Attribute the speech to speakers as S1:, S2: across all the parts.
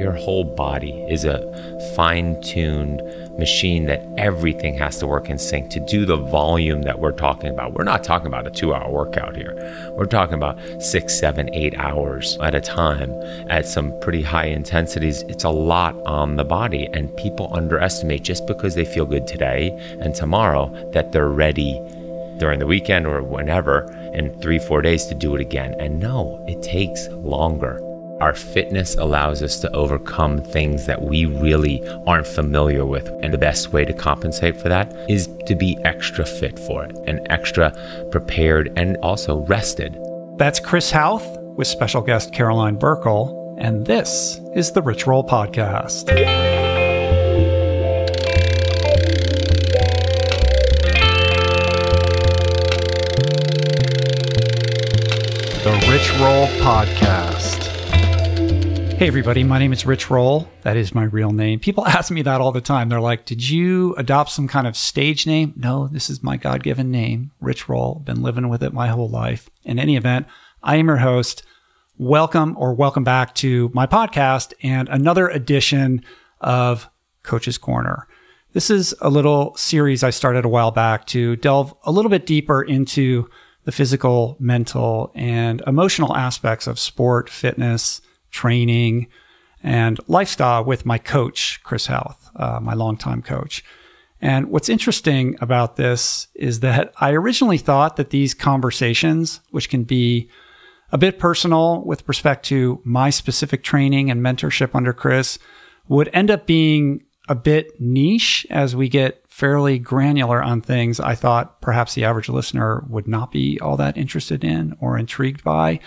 S1: Your whole body is a fine tuned machine that everything has to work in sync to do the volume that we're talking about. We're not talking about a two hour workout here. We're talking about six, seven, eight hours at a time at some pretty high intensities. It's a lot on the body, and people underestimate just because they feel good today and tomorrow that they're ready during the weekend or whenever in three, four days to do it again. And no, it takes longer. Our fitness allows us to overcome things that we really aren't familiar with. And the best way to compensate for that is to be extra fit for it and extra prepared and also rested.
S2: That's Chris Hauth with special guest Caroline Burckle. And this is the Rich Roll Podcast. The Rich Roll Podcast. Hey, everybody, my name is Rich Roll. That is my real name. People ask me that all the time. They're like, Did you adopt some kind of stage name? No, this is my God given name, Rich Roll. Been living with it my whole life. In any event, I am your host. Welcome or welcome back to my podcast and another edition of Coach's Corner. This is a little series I started a while back to delve a little bit deeper into the physical, mental, and emotional aspects of sport, fitness, training, and lifestyle with my coach, Chris Hauth, uh, my longtime coach. And what's interesting about this is that I originally thought that these conversations, which can be a bit personal with respect to my specific training and mentorship under Chris, would end up being a bit niche as we get fairly granular on things I thought perhaps the average listener would not be all that interested in or intrigued by.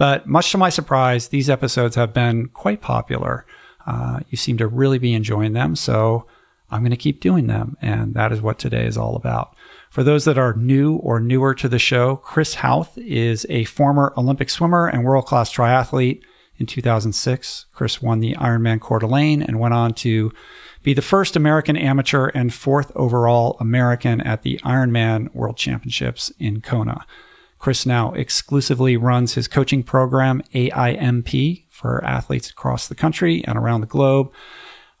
S2: But much to my surprise, these episodes have been quite popular. Uh, you seem to really be enjoying them. So I'm going to keep doing them. And that is what today is all about. For those that are new or newer to the show, Chris Hauth is a former Olympic swimmer and world class triathlete. In 2006, Chris won the Ironman Coeur d'Alene and went on to be the first American amateur and fourth overall American at the Ironman World Championships in Kona. Chris now exclusively runs his coaching program, AIMP, for athletes across the country and around the globe.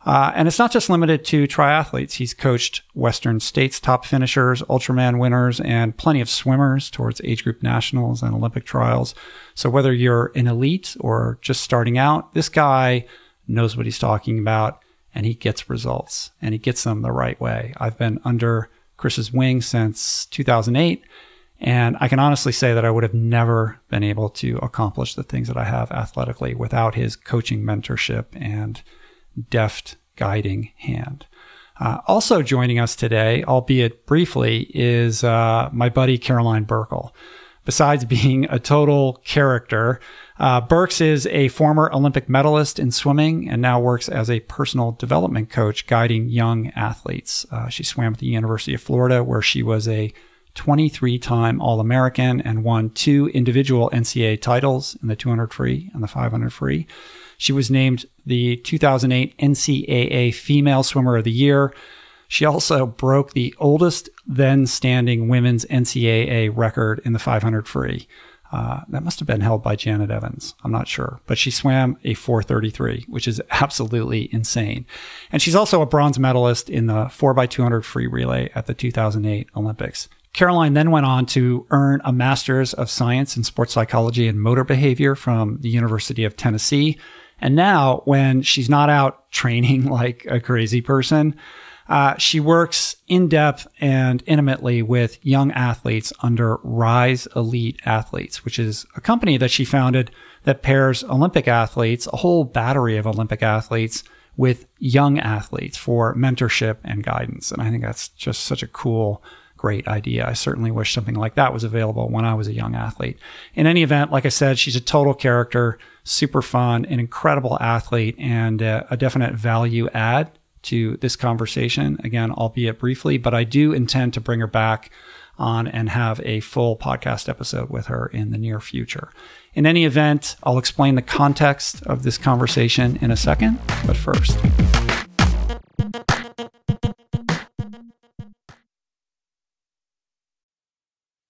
S2: Uh, and it's not just limited to triathletes. He's coached Western States top finishers, Ultraman winners, and plenty of swimmers towards age group nationals and Olympic trials. So whether you're an elite or just starting out, this guy knows what he's talking about and he gets results and he gets them the right way. I've been under Chris's wing since 2008 and I can honestly say that I would have never been able to accomplish the things that I have athletically without his coaching mentorship and deft guiding hand. Uh, also joining us today, albeit briefly, is uh, my buddy Caroline Burckle. Besides being a total character, uh, Burks is a former Olympic medalist in swimming and now works as a personal development coach guiding young athletes. Uh, she swam at the University of Florida, where she was a 23 time All American and won two individual NCAA titles in the 200 free and the 500 free. She was named the 2008 NCAA Female Swimmer of the Year. She also broke the oldest then standing women's NCAA record in the 500 free. Uh, that must have been held by Janet Evans. I'm not sure. But she swam a 433, which is absolutely insane. And she's also a bronze medalist in the 4x200 free relay at the 2008 Olympics. Caroline then went on to earn a master's of science in sports psychology and motor behavior from the University of Tennessee. And now, when she's not out training like a crazy person, uh, she works in depth and intimately with young athletes under Rise Elite Athletes, which is a company that she founded that pairs Olympic athletes, a whole battery of Olympic athletes, with young athletes for mentorship and guidance. And I think that's just such a cool great idea. I certainly wish something like that was available when I was a young athlete. In any event, like I said, she's a total character, super fun, an incredible athlete, and uh, a definite value add to this conversation. Again, albeit briefly, but I do intend to bring her back on and have a full podcast episode with her in the near future. In any event, I'll explain the context of this conversation in a second, but first.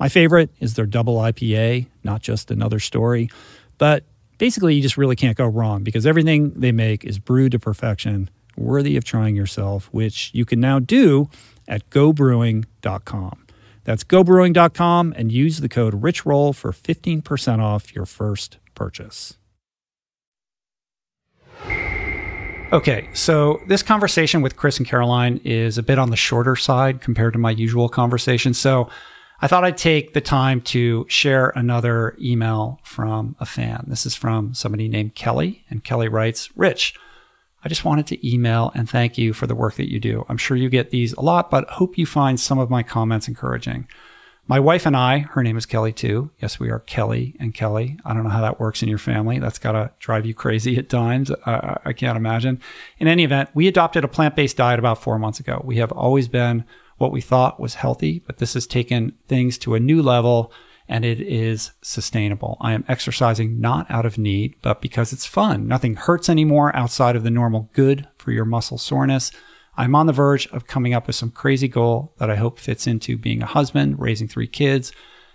S2: My favorite is their double IPA, not just another story. But basically, you just really can't go wrong because everything they make is brewed to perfection, worthy of trying yourself, which you can now do at gobrewing.com. That's gobrewing.com and use the code RichRoll for 15% off your first purchase. Okay, so this conversation with Chris and Caroline is a bit on the shorter side compared to my usual conversation. So I thought I'd take the time to share another email from a fan. This is from somebody named Kelly, and Kelly writes Rich, I just wanted to email and thank you for the work that you do. I'm sure you get these a lot, but hope you find some of my comments encouraging. My wife and I, her name is Kelly too. Yes, we are Kelly and Kelly. I don't know how that works in your family. That's got to drive you crazy at times. Uh, I can't imagine. In any event, we adopted a plant based diet about four months ago. We have always been what we thought was healthy, but this has taken things to a new level and it is sustainable. I am exercising not out of need, but because it's fun. Nothing hurts anymore outside of the normal good for your muscle soreness. I'm on the verge of coming up with some crazy goal that I hope fits into being a husband, raising three kids,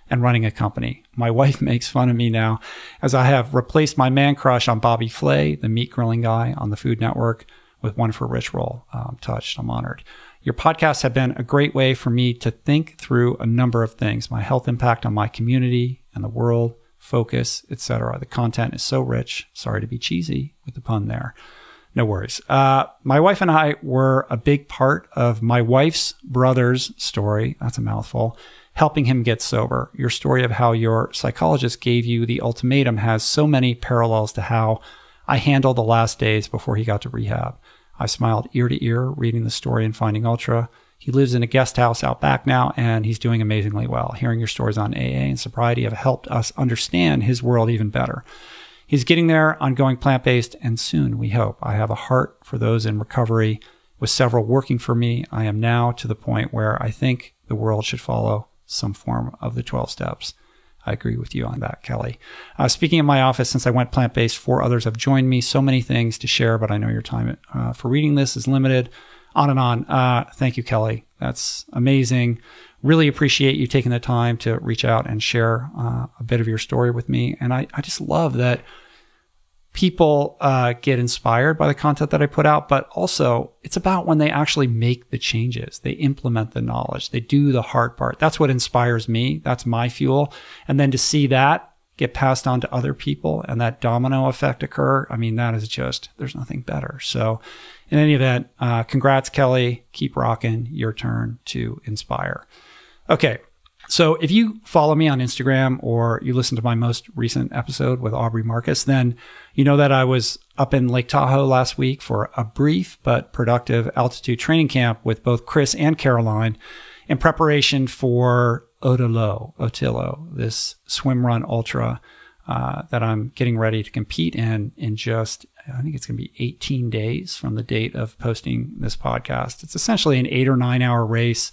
S2: and running a company. My wife makes fun of me now as I have replaced my man crush on Bobby Flay, the meat grilling guy on the Food Network, with one for Rich Roll. I'm touched. I'm honored. Your podcasts have been a great way for me to think through a number of things my health impact on my community and the world, focus, etc. The content is so rich. Sorry to be cheesy with the pun there. No worries. Uh, my wife and I were a big part of my wife's brother's story. That's a mouthful. Helping him get sober. Your story of how your psychologist gave you the ultimatum has so many parallels to how I handled the last days before he got to rehab. I smiled ear to ear reading the story and Finding Ultra. He lives in a guest house out back now, and he's doing amazingly well. Hearing your stories on AA and sobriety have helped us understand his world even better. He's getting there on going plant based, and soon, we hope. I have a heart for those in recovery, with several working for me. I am now to the point where I think the world should follow some form of the 12 steps. I agree with you on that, Kelly. Uh, speaking of my office, since I went plant based, four others have joined me. So many things to share, but I know your time uh, for reading this is limited. On and on. Uh, thank you, Kelly. That's amazing. Really appreciate you taking the time to reach out and share uh, a bit of your story with me. And I, I just love that people uh, get inspired by the content that I put out, but also it's about when they actually make the changes, they implement the knowledge, they do the hard part. That's what inspires me. That's my fuel. And then to see that get passed on to other people and that domino effect occur, I mean, that is just, there's nothing better. So, in any event, uh, congrats, Kelly. Keep rocking. Your turn to inspire. Okay. So if you follow me on Instagram or you listen to my most recent episode with Aubrey Marcus, then you know that I was up in Lake Tahoe last week for a brief but productive altitude training camp with both Chris and Caroline in preparation for Ötillö, Ötillö, this swim run ultra uh, that I'm getting ready to compete in in just, I think it's going to be 18 days from the date of posting this podcast. It's essentially an eight or nine hour race,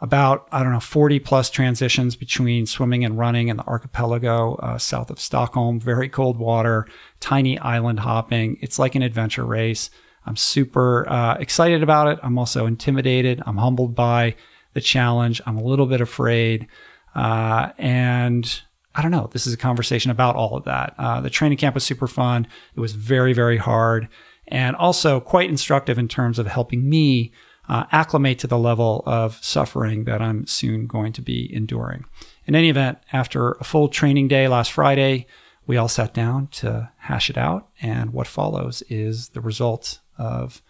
S2: about, I don't know, 40 plus transitions between swimming and running in the archipelago uh, south of Stockholm, very cold water, tiny island hopping. It's like an adventure race. I'm super uh, excited about it. I'm also intimidated. I'm humbled by the challenge. I'm a little bit afraid. Uh, and I don't know. This is a conversation about all of that. Uh, the training camp was super fun. It was very, very hard and also quite instructive in terms of helping me uh, acclimate to the level of suffering that I'm soon going to be enduring. In any event, after a full training day last Friday, we all sat down to hash it out. And what follows is the result of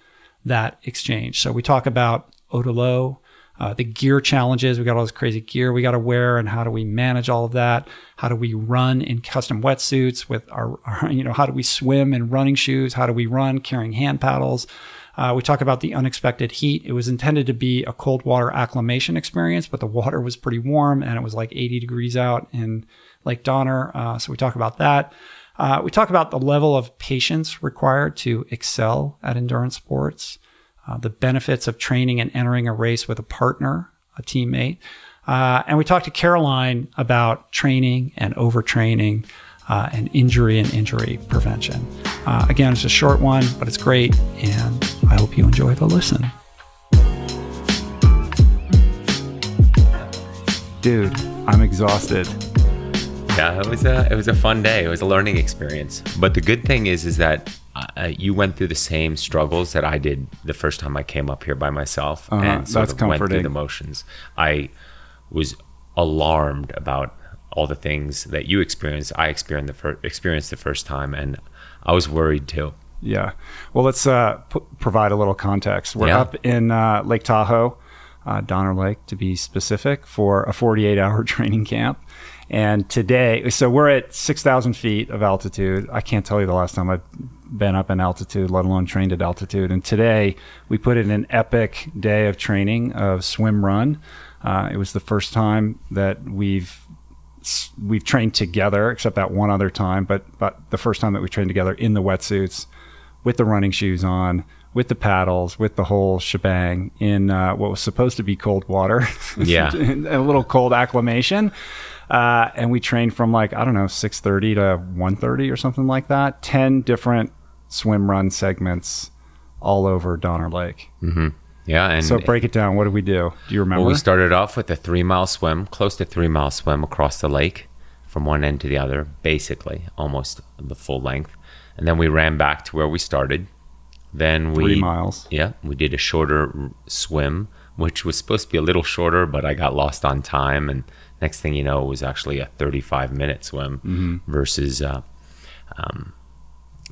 S2: that exchange. So we talk about l'eau, uh, the gear challenges. We got all this crazy gear we got to wear, and how do we manage all of that? How do we run in custom wetsuits with our, our, you know, how do we swim in running shoes? How do we run carrying hand paddles? Uh, we talk about the unexpected heat. It was intended to be a cold water acclimation experience, but the water was pretty warm and it was like 80 degrees out in Lake Donner. Uh, so we talk about that. Uh, we talk about the level of patience required to excel at endurance sports uh, the benefits of training and entering a race with a partner, a teammate. Uh, and we talked to Caroline about training and overtraining uh, and injury and injury prevention. Uh, again, it's a short one, but it's great, and I hope you enjoy the listen. Dude, I'm exhausted.
S1: Yeah, it was a it was a fun day. It was a learning experience. But the good thing is, is that uh, you went through the same struggles that I did the first time I came up here by myself,
S2: uh-huh.
S1: and
S2: sort that's of
S1: went through the motions. I was alarmed about all the things that you experienced. I experienced the fir- experienced the first time, and I was worried too.
S2: Yeah. Well, let's uh, p- provide a little context. We're yeah. up in uh, Lake Tahoe, uh, Donner Lake to be specific, for a 48 hour training camp. And today, so we're at 6,000 feet of altitude. I can't tell you the last time I've been up in altitude, let alone trained at altitude. And today we put in an epic day of training of swim run. Uh, it was the first time that we've we've trained together, except that one other time. But but the first time that we trained together in the wetsuits, with the running shoes on, with the paddles, with the whole shebang in uh, what was supposed to be cold water.
S1: Yeah,
S2: a little cold acclimation. Uh, and we trained from like I don't know 6:30 to 1:30 or something like that. Ten different swim run segments all over Donner Lake.
S1: Mm-hmm. Yeah, and
S2: so break it down. What did we do? Do you remember?
S1: Well, we started off with a three mile swim, close to three mile swim across the lake from one end to the other, basically almost the full length, and then we ran back to where we started. Then we
S2: three miles.
S1: Yeah, we did a shorter swim, which was supposed to be a little shorter, but I got lost on time, and next thing you know, it was actually a 35 minute swim mm-hmm. versus uh, um,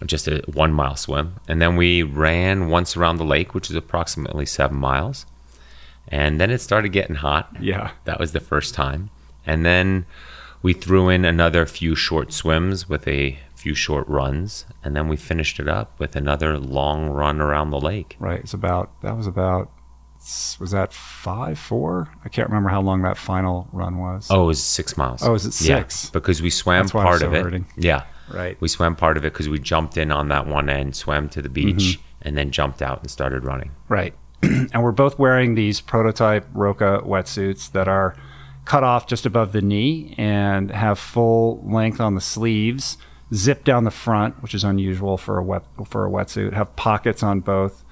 S1: just a one mile swim. And then we ran once around the lake, which is approximately seven miles. And then it started getting hot.
S2: Yeah.
S1: That was the first time. And then we threw in another few short swims with a few short runs. And then we finished it up with another long run around the lake.
S2: Right. It's about, that was about, was that five, four? I can't remember how long that final run was.
S1: Oh, it was six miles.
S2: Oh, was it six?
S1: Yeah, because we swam part of it.
S2: Hurting.
S1: Yeah.
S2: Right.
S1: We swam part of it because we jumped in on that one end, swam to the beach, mm-hmm. and then jumped out and started running.
S2: Right. and we're both wearing these prototype Roka wetsuits that are cut off just above the knee and have full length on the sleeves, zip down the front, which is unusual for a wet for a wetsuit. Have pockets on both.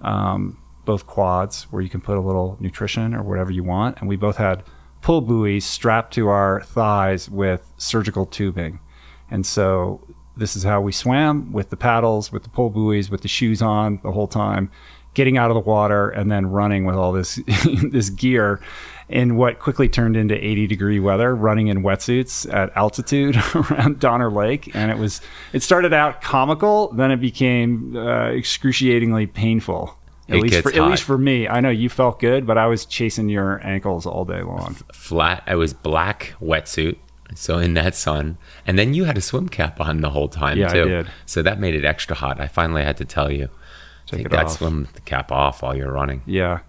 S2: Um, both quads where you can put a little nutrition or whatever you want. And we both had pull buoys strapped to our thighs with surgical tubing. And so this is how we swam with the paddles, with the pull buoys, with the shoes on the whole time, getting out of the water and then running with all this this gear in what quickly turned into 80 degree weather, running in wetsuits at altitude around Donner Lake. And it was it started out comical, then it became uh, excruciatingly painful. At
S1: it
S2: least, for,
S1: hot.
S2: at least for me, I know you felt good, but I was chasing your ankles all day long.
S1: Flat. I was black wetsuit, so in that sun, and then you had a swim cap on the whole time
S2: yeah,
S1: too.
S2: I did.
S1: So that made it extra hot. I finally had to tell you,
S2: take,
S1: take
S2: that
S1: off. swim cap off while you're running.
S2: Yeah,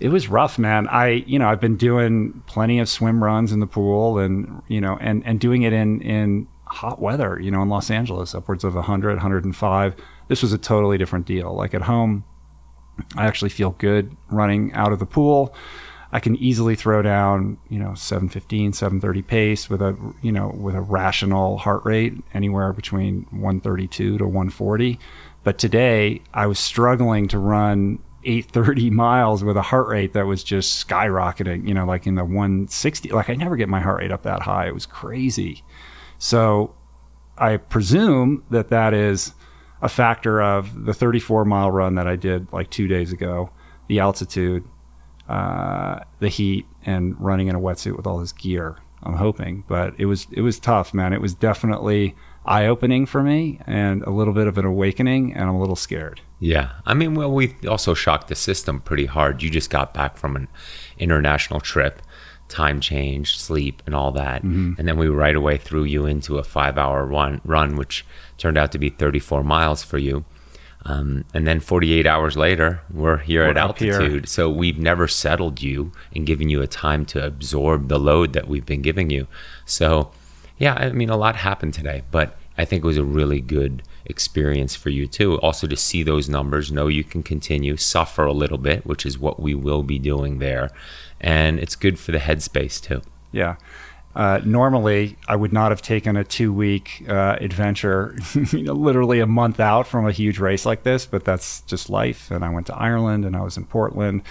S2: it was rough, man. I, you know, I've been doing plenty of swim runs in the pool, and you know, and and doing it in in hot weather, you know, in Los Angeles, upwards of 100, 105. This was a totally different deal. Like at home, I actually feel good running out of the pool. I can easily throw down, you know, 715, 730 pace with a, you know, with a rational heart rate anywhere between 132 to 140. But today I was struggling to run 830 miles with a heart rate that was just skyrocketing, you know, like in the 160. Like I never get my heart rate up that high. It was crazy. So I presume that that is a factor of the 34 mile run that I did like two days ago, the altitude, uh, the heat, and running in a wetsuit with all this gear. I'm hoping, but it was it was tough, man. It was definitely eye opening for me and a little bit of an awakening, and I'm a little scared.
S1: Yeah, I mean, well, we also shocked the system pretty hard. You just got back from an international trip, time change, sleep, and all that, mm-hmm. and then we right away threw you into a five hour run, run, which turned out to be 34 miles for you. Um, and then 48 hours later, we're here we're at altitude. Here. So we've never settled you and given you a time to absorb the load that we've been giving you. So, yeah, I mean, a lot happened today, but I think it was a really good experience for you too. Also, to see those numbers, know you can continue, suffer a little bit, which is what we will be doing there. And it's good for the headspace too.
S2: Yeah. Uh, normally, I would not have taken a two week uh, adventure, you know, literally a month out from a huge race like this, but that's just life. And I went to Ireland and I was in Portland.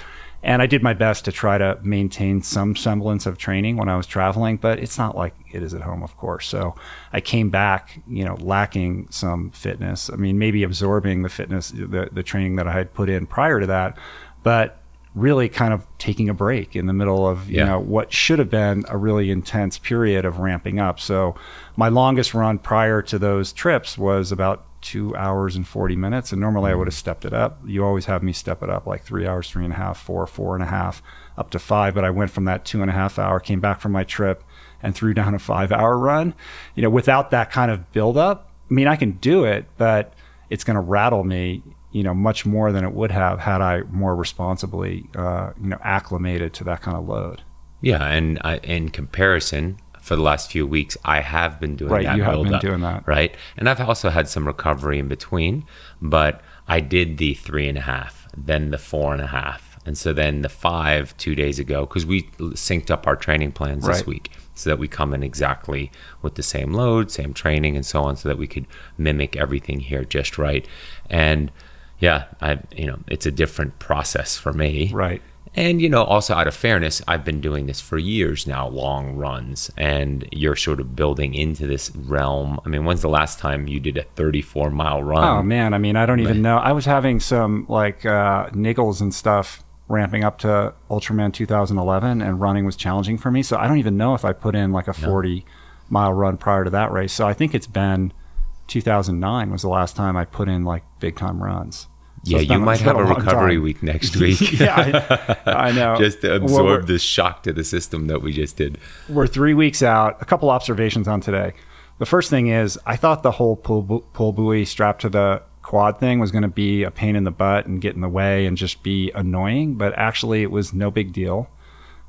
S2: And I did my best to try to maintain some semblance of training when I was traveling, but it's not like it is at home, of course. So I came back, you know, lacking some fitness. I mean, maybe absorbing the fitness, the, the training that I had put in prior to that, but really kind of taking a break in the middle of you yeah. know what should have been a really intense period of ramping up. So my longest run prior to those trips was about two hours and 40 minutes and normally i mm. would have stepped it up you always have me step it up like three hours three and a half four four and a half up to five but i went from that two and a half hour came back from my trip and threw down a five hour run you know without that kind of build up i mean i can do it but it's going to rattle me you know, much more than it would have had I more responsibly, uh, you know, acclimated to that kind of load.
S1: Yeah, and uh, in comparison, for the last few weeks, I have been doing
S2: right,
S1: that.
S2: You have been
S1: up,
S2: doing that,
S1: right? And I've also had some recovery in between, but I did the three and a half, then the four and a half, and so then the five two days ago because we synced up our training plans right. this week so that we come in exactly with the same load, same training, and so on, so that we could mimic everything here just right. And yeah, I you know it's a different process for me.
S2: Right.
S1: And you know, also out of fairness, I've been doing this for years now, long runs, and you're sort of building into this realm. I mean, when's the last time you did a 34 mile run?
S2: Oh man, I mean, I don't even know. I was having some like uh, niggles and stuff ramping up to Ultraman 2011, and running was challenging for me. So I don't even know if I put in like a 40 no. mile run prior to that race. So I think it's been 2009 was the last time I put in like big time runs.
S1: So yeah, you might have a, recovery time. week next week.
S2: yeah, I, I, know.
S1: just to absorb well, this shock to the system that we just did.
S2: We're three weeks out. A couple observations on today. The first thing is, I thought the whole pull, pull buoy strapped to the quad thing was going to be a pain in the butt and get in the way and just be annoying, but actually, it was no big deal.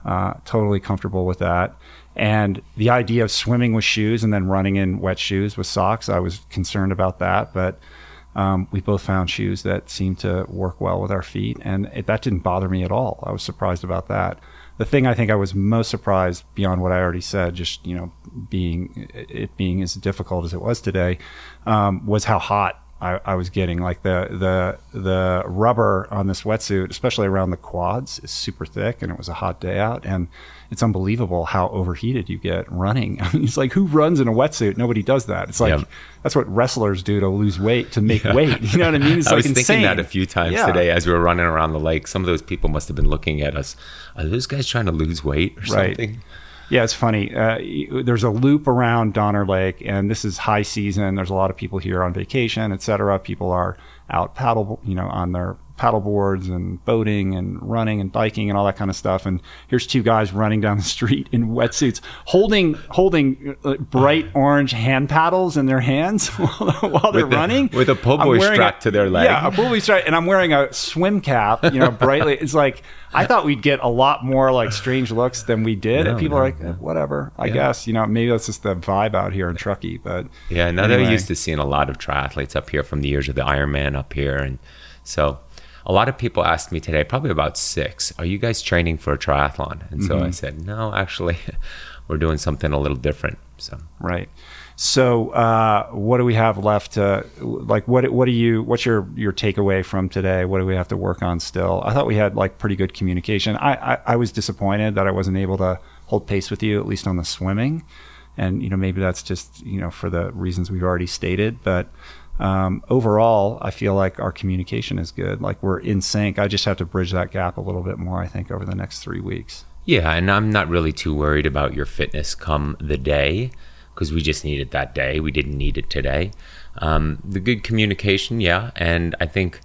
S2: Uh, totally comfortable with that. And the idea of swimming with shoes and then running in wet shoes with socks, I was concerned about that, but um, we both found shoes that seemed to work well with our feet, and it, that didn't bother me at all. I was surprised about that. The thing I think I was most surprised beyond what I already said, just you know, being it being as difficult as it was today, um, was how hot I, I, was getting. Like the the the rubber on this wetsuit, especially around the quads, is super thick, and it was a hot day out, and it's unbelievable how overheated you get running. I mean, it's like who runs in a wetsuit? Nobody does that. It's like yep. that's what wrestlers do to lose weight to make yeah. weight. You know what I mean? It's
S1: I
S2: like
S1: was
S2: insane.
S1: thinking that a few times yeah. today as we were running around the lake. Some of those people must have been looking at us. Are those guys trying to lose weight or right. something?
S2: Yeah, it's funny. Uh, there's a loop around Donner Lake, and this is high season. There's a lot of people here on vacation, etc. People are out paddle, you know, on their paddle boards and boating and running and biking and all that kind of stuff. And here's two guys running down the street in wetsuits, holding holding uh, bright orange hand paddles in their hands while they're
S1: With the-
S2: running
S1: with a pull
S2: buoy
S1: strapped to their leg.
S2: Yeah, a pull buoy strap, and I'm wearing a swim cap. You know, brightly. It's like I thought we'd get a lot more like strange looks than we did,
S1: No,
S2: and people
S1: no,
S2: are like,
S1: no.
S2: whatever. I
S1: Yeah.
S2: guess you know maybe that's just the vibe out here in Truckee, but
S1: Yeah, now they're used to seeing a lot of triathletes up here from the years of the Ironman up here, and so a lot of people asked me today, probably about six, "Are you guys training for a triathlon?" And so
S2: Mm-hmm.
S1: I said, "No, actually, we're doing something a little different." So
S2: Right. So, uh, what do we have left? Uh, like, what what do you? What's your your takeaway from today? What do we have to work on still? I thought we had like pretty good communication. I I, I was disappointed that I wasn't able to hold pace with you at least on the swimming, and you know maybe that's just you know for the reasons we've already stated, but. Um, overall, I feel like our communication is good. Like we're in sync. I just have to bridge that gap a little bit more. I think over the next three weeks.
S1: yeah, and I'm not really too worried about your fitness come the day because we just need it that day. We didn't need it today. Um, the good communication, yeah, and I think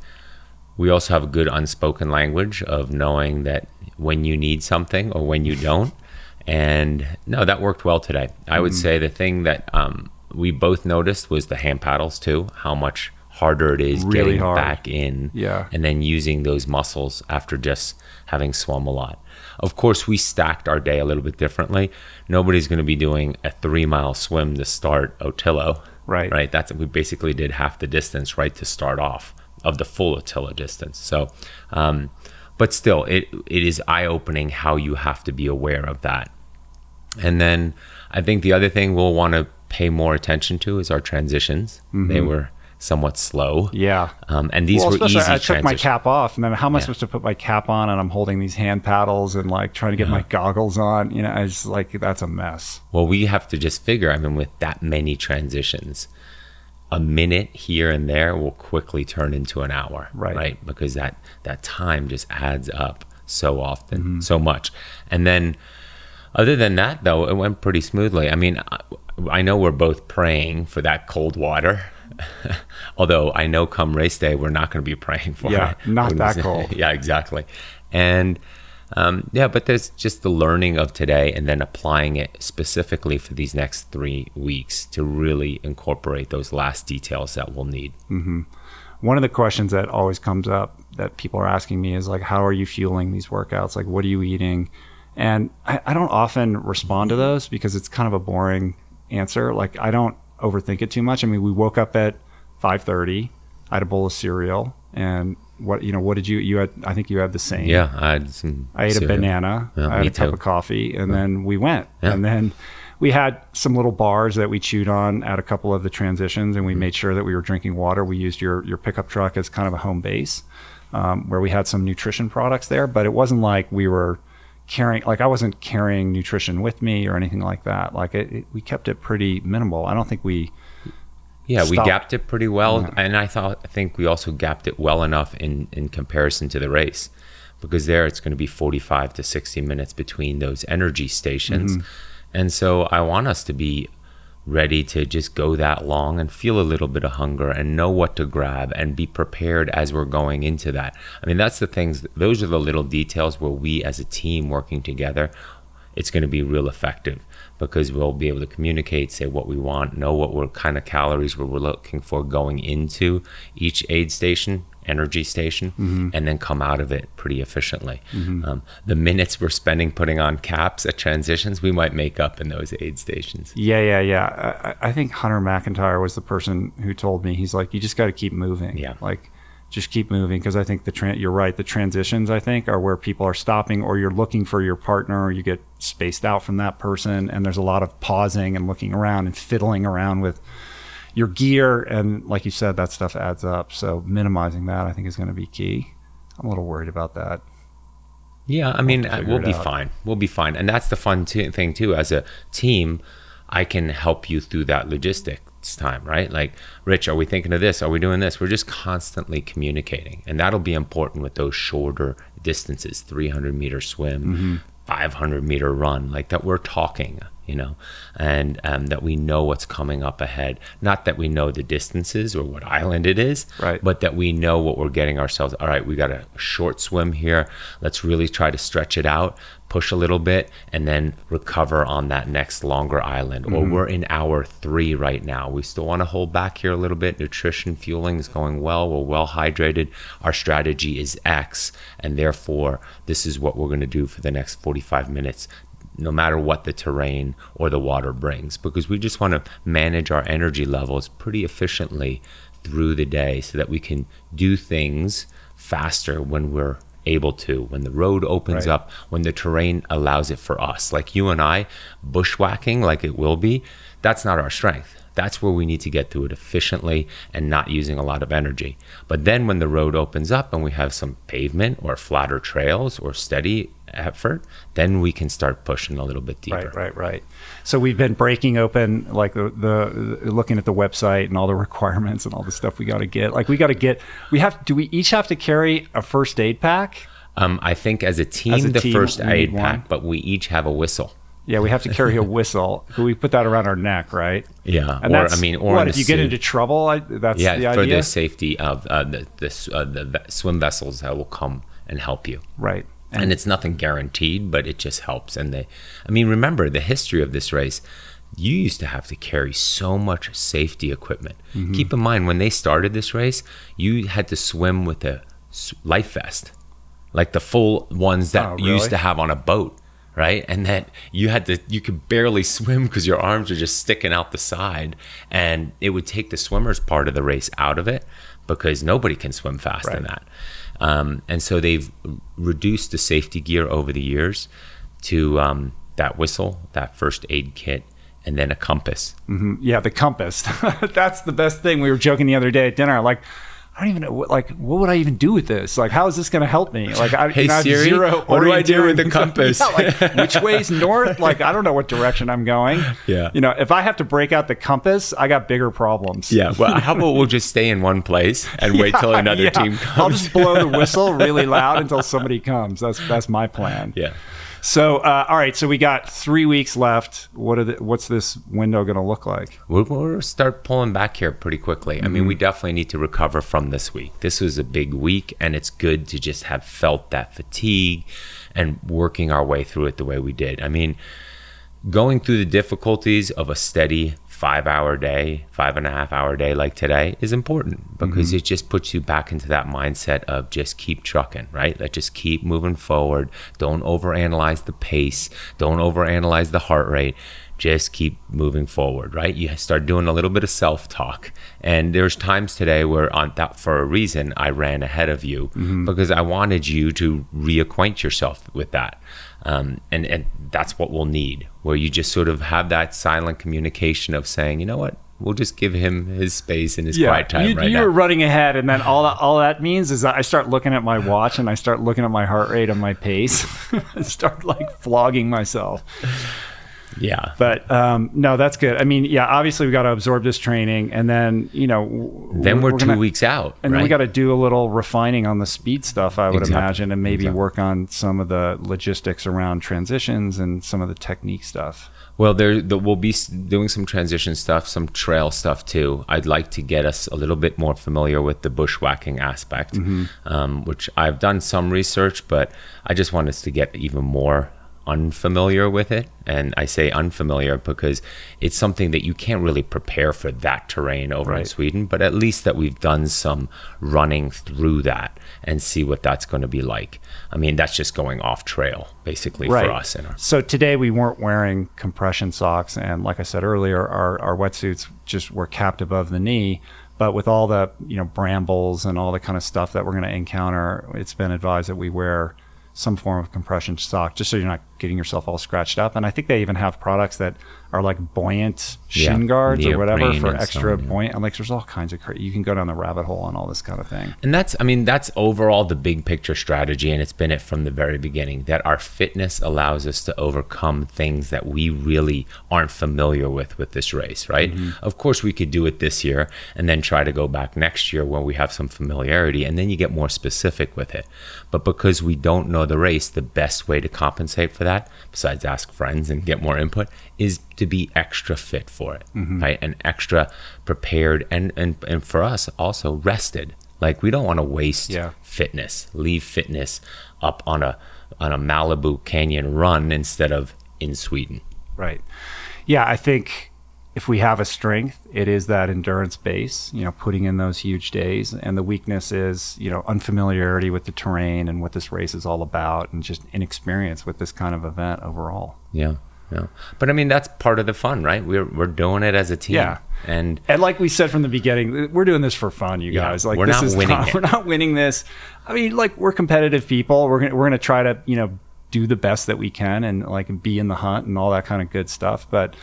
S1: we also have a good unspoken language of knowing that when you need something or when you don't. And no, that worked well today. I would say the thing that um, we both noticed was the hand paddles too, how much harder it is
S2: Really
S1: getting
S2: hard.
S1: back in
S2: Yeah.
S1: and then using those muscles after just having swum a lot. Of course, we stacked our day a little bit differently. Nobody's going to be doing a three mile swim to start Ötillö.
S2: Right.
S1: Right. That's we basically did half the distance right to start off of the full Ötillö distance. So, um, but still, it it is eye opening how you have to be aware of that. And then I think the other thing we'll want to pay more attention to is our transitions. They were somewhat slow.
S2: Mm-hmm. Yeah.
S1: Um, and these
S2: well,
S1: were easy
S2: I took my cap off, and then how am I
S1: Yeah.
S2: supposed to put my cap on? And I'm holding these hand paddles and like trying to get my goggles on. You know, it's like that's a mess.
S1: Well, we have to just figure. I mean, with that many transitions, a minute here and there will quickly turn into an hour,
S2: Right.
S1: Right, because that that time just adds up so often,
S2: Mm-hmm.
S1: so much. And then, other than that, though, it went pretty smoothly. I mean, I, know we're both praying for that cold water. Although I know come race day, we're not going to be praying for
S2: Yeah,
S1: it.
S2: not that cold.
S1: yeah, exactly. And um, yeah, but there's just the learning of today and then applying it specifically for these next three weeks to really incorporate those last details that we'll need.
S2: One of the questions that always comes up that people are asking me is like, how are you fueling these workouts? Like, what are you eating? And I, I don't often respond to those because it's kind of a boring answer. Like, I don't overthink it too much. I mean, we woke up at 5:30. I had a bowl of cereal, and what you know, what did you you had? I think you had the same.
S1: Yeah, I had some.
S2: I ate a banana.
S1: Yeah,
S2: I had a cup
S1: too.
S2: of coffee, and then we went.
S1: Yeah.
S2: And then we had some little bars that we chewed on at a couple of the transitions, and we
S1: Mm-hmm.
S2: made sure that we were drinking water. We used your your pickup truck as kind of a home base, um, where we had some nutrition products there, but it wasn't like we were carrying like I wasn't carrying nutrition with me or anything like that. Like it, it, we kept it pretty minimal. I don't think we
S1: Yeah, we gapped it pretty well,
S2: Yeah.
S1: and I thought I think we also gapped it well enough in in comparison to the race, because there it's going to be forty five to sixty minutes between those energy stations,
S2: Mm-hmm.
S1: and so I want us to be ready to just go that long and feel a little bit of hunger and know what to grab and be prepared as we're going into that. I mean, that's the things. Those are the little details where we as a team working together it's going to be real effective because we'll be able to communicate, say what we want, know what we're kind of calories we're looking for going into each aid station, energy station, and then come out of it pretty efficiently. Um, the minutes we're spending putting on caps at transitions, we might make up in those aid stations.
S2: Yeah, yeah, yeah. I, I think Hunter McIntyre was the person who told me he's like, you just got to keep moving.
S1: Yeah.
S2: like just keep moving because I think the tran- you're right. The transitions I think are where people are stopping, or you're looking for your partner, or you get spaced out from that person, and there's a lot of pausing and looking around and fiddling around with your gear, and like you said, that stuff adds up. So minimizing that I think is going to be key. I'm a little worried about that.
S1: Yeah, I mean, uh, we'll be
S2: out.
S1: fine. We'll be fine. And that's the fun t- thing, too. As a team, I can help you through that logistics time, right? Like, Rich, are we thinking of this? Are we doing this? We're just constantly communicating. And that'll be important with those shorter distances 300 meter swim,
S2: Mm-hmm.
S1: 500 meter run, like that we're talking. You know, and um, that we know what's coming up ahead. Not that we know the distances or what island it is,
S2: Right.
S1: but that we know what we're getting ourselves. All right, we got a short swim here. Let's really try to stretch it out, push a little bit, and then recover on that next longer island. Or we're in hour three right now. We still want to hold back here a little bit. Nutrition, fueling is going well. We're well hydrated. Our strategy is X, and therefore, this is what we're going to do for the next 45 minutes no matter what the terrain or the water brings, because we just want to manage our energy levels pretty efficiently through the day so that we can do things faster when we're able to, when the road opens
S2: Right.
S1: up, when the terrain allows it for us. Like you and I, bushwhacking, like it will be, that's not our strength. That's where we need to get through it efficiently and not using a lot of energy. But then when the road opens up and we have some pavement or flatter trails or steady effort, then we can start pushing a little bit deeper.
S2: Right, right, right. So we've been breaking open like the, the looking at the website and all the requirements and all the stuff we got to get. Like we got to get. We have. Do we each have to carry a first aid pack?
S1: Um, I think as a team,
S2: As a
S1: the
S2: team,
S1: first aid
S2: one.
S1: pack, but we each have a whistle.
S2: Yeah, we have to carry a whistle. we put that around our neck, right?
S1: Yeah,
S2: And
S1: or I mean, or
S2: what if you get into trouble? I, that's
S1: yeah,
S2: the
S1: for
S2: idea,
S1: the safety of uh, the the, uh, the swim vessels that will come and help you.
S2: right?
S1: And, it's nothing guaranteed, but it just helps. And they, I mean, remember the history of this race. You used to have to carry so much safety equipment.
S2: Mm-hmm.
S1: Keep in mind when they started this race, you had to swim with a life vest, like the full ones that
S2: Oh,
S1: you used to have on a boat, right? And that you had to, you could barely swim because your arms are just sticking out the side, and it would take the swimmers part of the race out of it because nobody can swim fast in that. Um, and so they've reduced the safety gear over the years to um, that whistle, that first aid kit, and then a compass.
S2: Yeah, the compass. That's the best thing. We were joking the other day at dinner. Like, I don't even know. What, like, what would I even do with this? Like, how is this going to help me? Like, I,
S1: Hey,
S2: you know, I have
S1: Siri,
S2: zero
S1: what do I do with the compass?
S2: yeah, like, which way's north? Like, I don't know what direction I'm going.
S1: Yeah.
S2: You know, if I have to break out the compass, I got bigger problems.
S1: Yeah. Well, how about we'll just stay in one place and wait till another
S2: Yeah.
S1: team comes?
S2: I'll just blow the whistle really loud until somebody comes. That's that's my plan.
S1: yeah.
S2: So, uh, all right. So we got three weeks left. What are the, what's this window going to look like?
S1: We'll, we'll start pulling back here pretty quickly. I mean, we definitely need to recover from this week. This was a big week, and it's good to just have felt that fatigue and working our way through it the way we did. I mean, going through the difficulties of a steady five hour day, five and a half hour day like today is important because mm-hmm. it just puts you back into that mindset of just keep trucking, right? Let's just keep moving forward. Don't overanalyze the pace, don't overanalyze the heart rate. Just keep moving forward, right? You start doing a little bit of self talk. And there's times today where, on that, for a reason, I ran ahead of you mm-hmm. because I wanted you to reacquaint yourself with that um, and and that's what we'll need where you just sort of have that silent communication of saying you know what we'll just give him his space and his quiet time
S2: you,
S1: right
S2: you
S1: now
S2: running ahead, and then all that all that means is that I start looking at my watch and I start looking at my heart rate and my pace, and start like flogging myself.
S1: Yeah
S2: But um, no, that's good. I mean, yeah, obviously we got to absorb this training, and then you know, w-
S1: then we're, 2
S2: gonna-
S1: weeks out
S2: And then we got to do a little refining on the speed stuff, I would
S1: Exactly.
S2: imagine, and maybe
S1: Exactly.
S2: work on some of the logistics around transitions and some of the technique stuff.
S1: Well, there, the, we'll be doing some transition stuff, some trail stuff too. I'd like to get us a little bit more familiar with the bushwhacking aspect, um, which I've done some research, but I just want us to get even more unfamiliar with it. And I say unfamiliar because it's something that you can't really prepare for that terrain over in Sweden, but at least that we've done some running through that and see what that's going to be like. I mean, that's just going off trail basically for us. In our,
S2: So today we weren't wearing compression socks, and like I said earlier, our, our wetsuits just were capped above the knee. But with all the you know brambles and all the kind of stuff that we're going to encounter, it's been advised that we wear some form of compression sock just so you're not getting yourself all scratched up. And I think they even have products that are like buoyant
S1: Yeah,
S2: shin guards or whatever for
S1: so
S2: extra
S1: yeah.
S2: buoyant. Like, there's all kinds of cra- you can go down the rabbit hole on all this kind of thing.
S1: And that's, I mean, that's overall the big picture strategy. And it's been it from the very beginning that our fitness allows us to overcome things that we really aren't familiar with with this race, right? Mm-hmm. Of course, we could do it this year and then try to go back next year when we have some familiarity and then you get more specific with it. But because we don't know the race, the best way to compensate for that, besides ask friends and get more input, is to be extra fit for it, mm-hmm. right? And extra prepared and, and, and for us also rested. Like we don't want to waste
S2: Yeah.
S1: fitness, leave fitness up on a on a Malibu Canyon run instead of in Sweden.
S2: Right. Yeah, I think if we have a strength, it is that endurance base, you know, putting in those huge days. And the weakness is, you know, unfamiliarity with the terrain and what this race is all about and just inexperience with this kind of event overall.
S1: Yeah. Yeah. But I mean that's part of the fun, right? We're we're doing it as a team.
S2: Yeah.
S1: And
S2: And like we said from the beginning, we're doing this for fun, you
S1: Yeah,
S2: guys. Like
S1: we're
S2: this
S1: not
S2: is
S1: winning
S2: not, we're not winning this. I mean, like we're competitive people. We're gonna, we're going to try to, you know, do the best that we can and like be in the hunt and all that kind of good stuff, but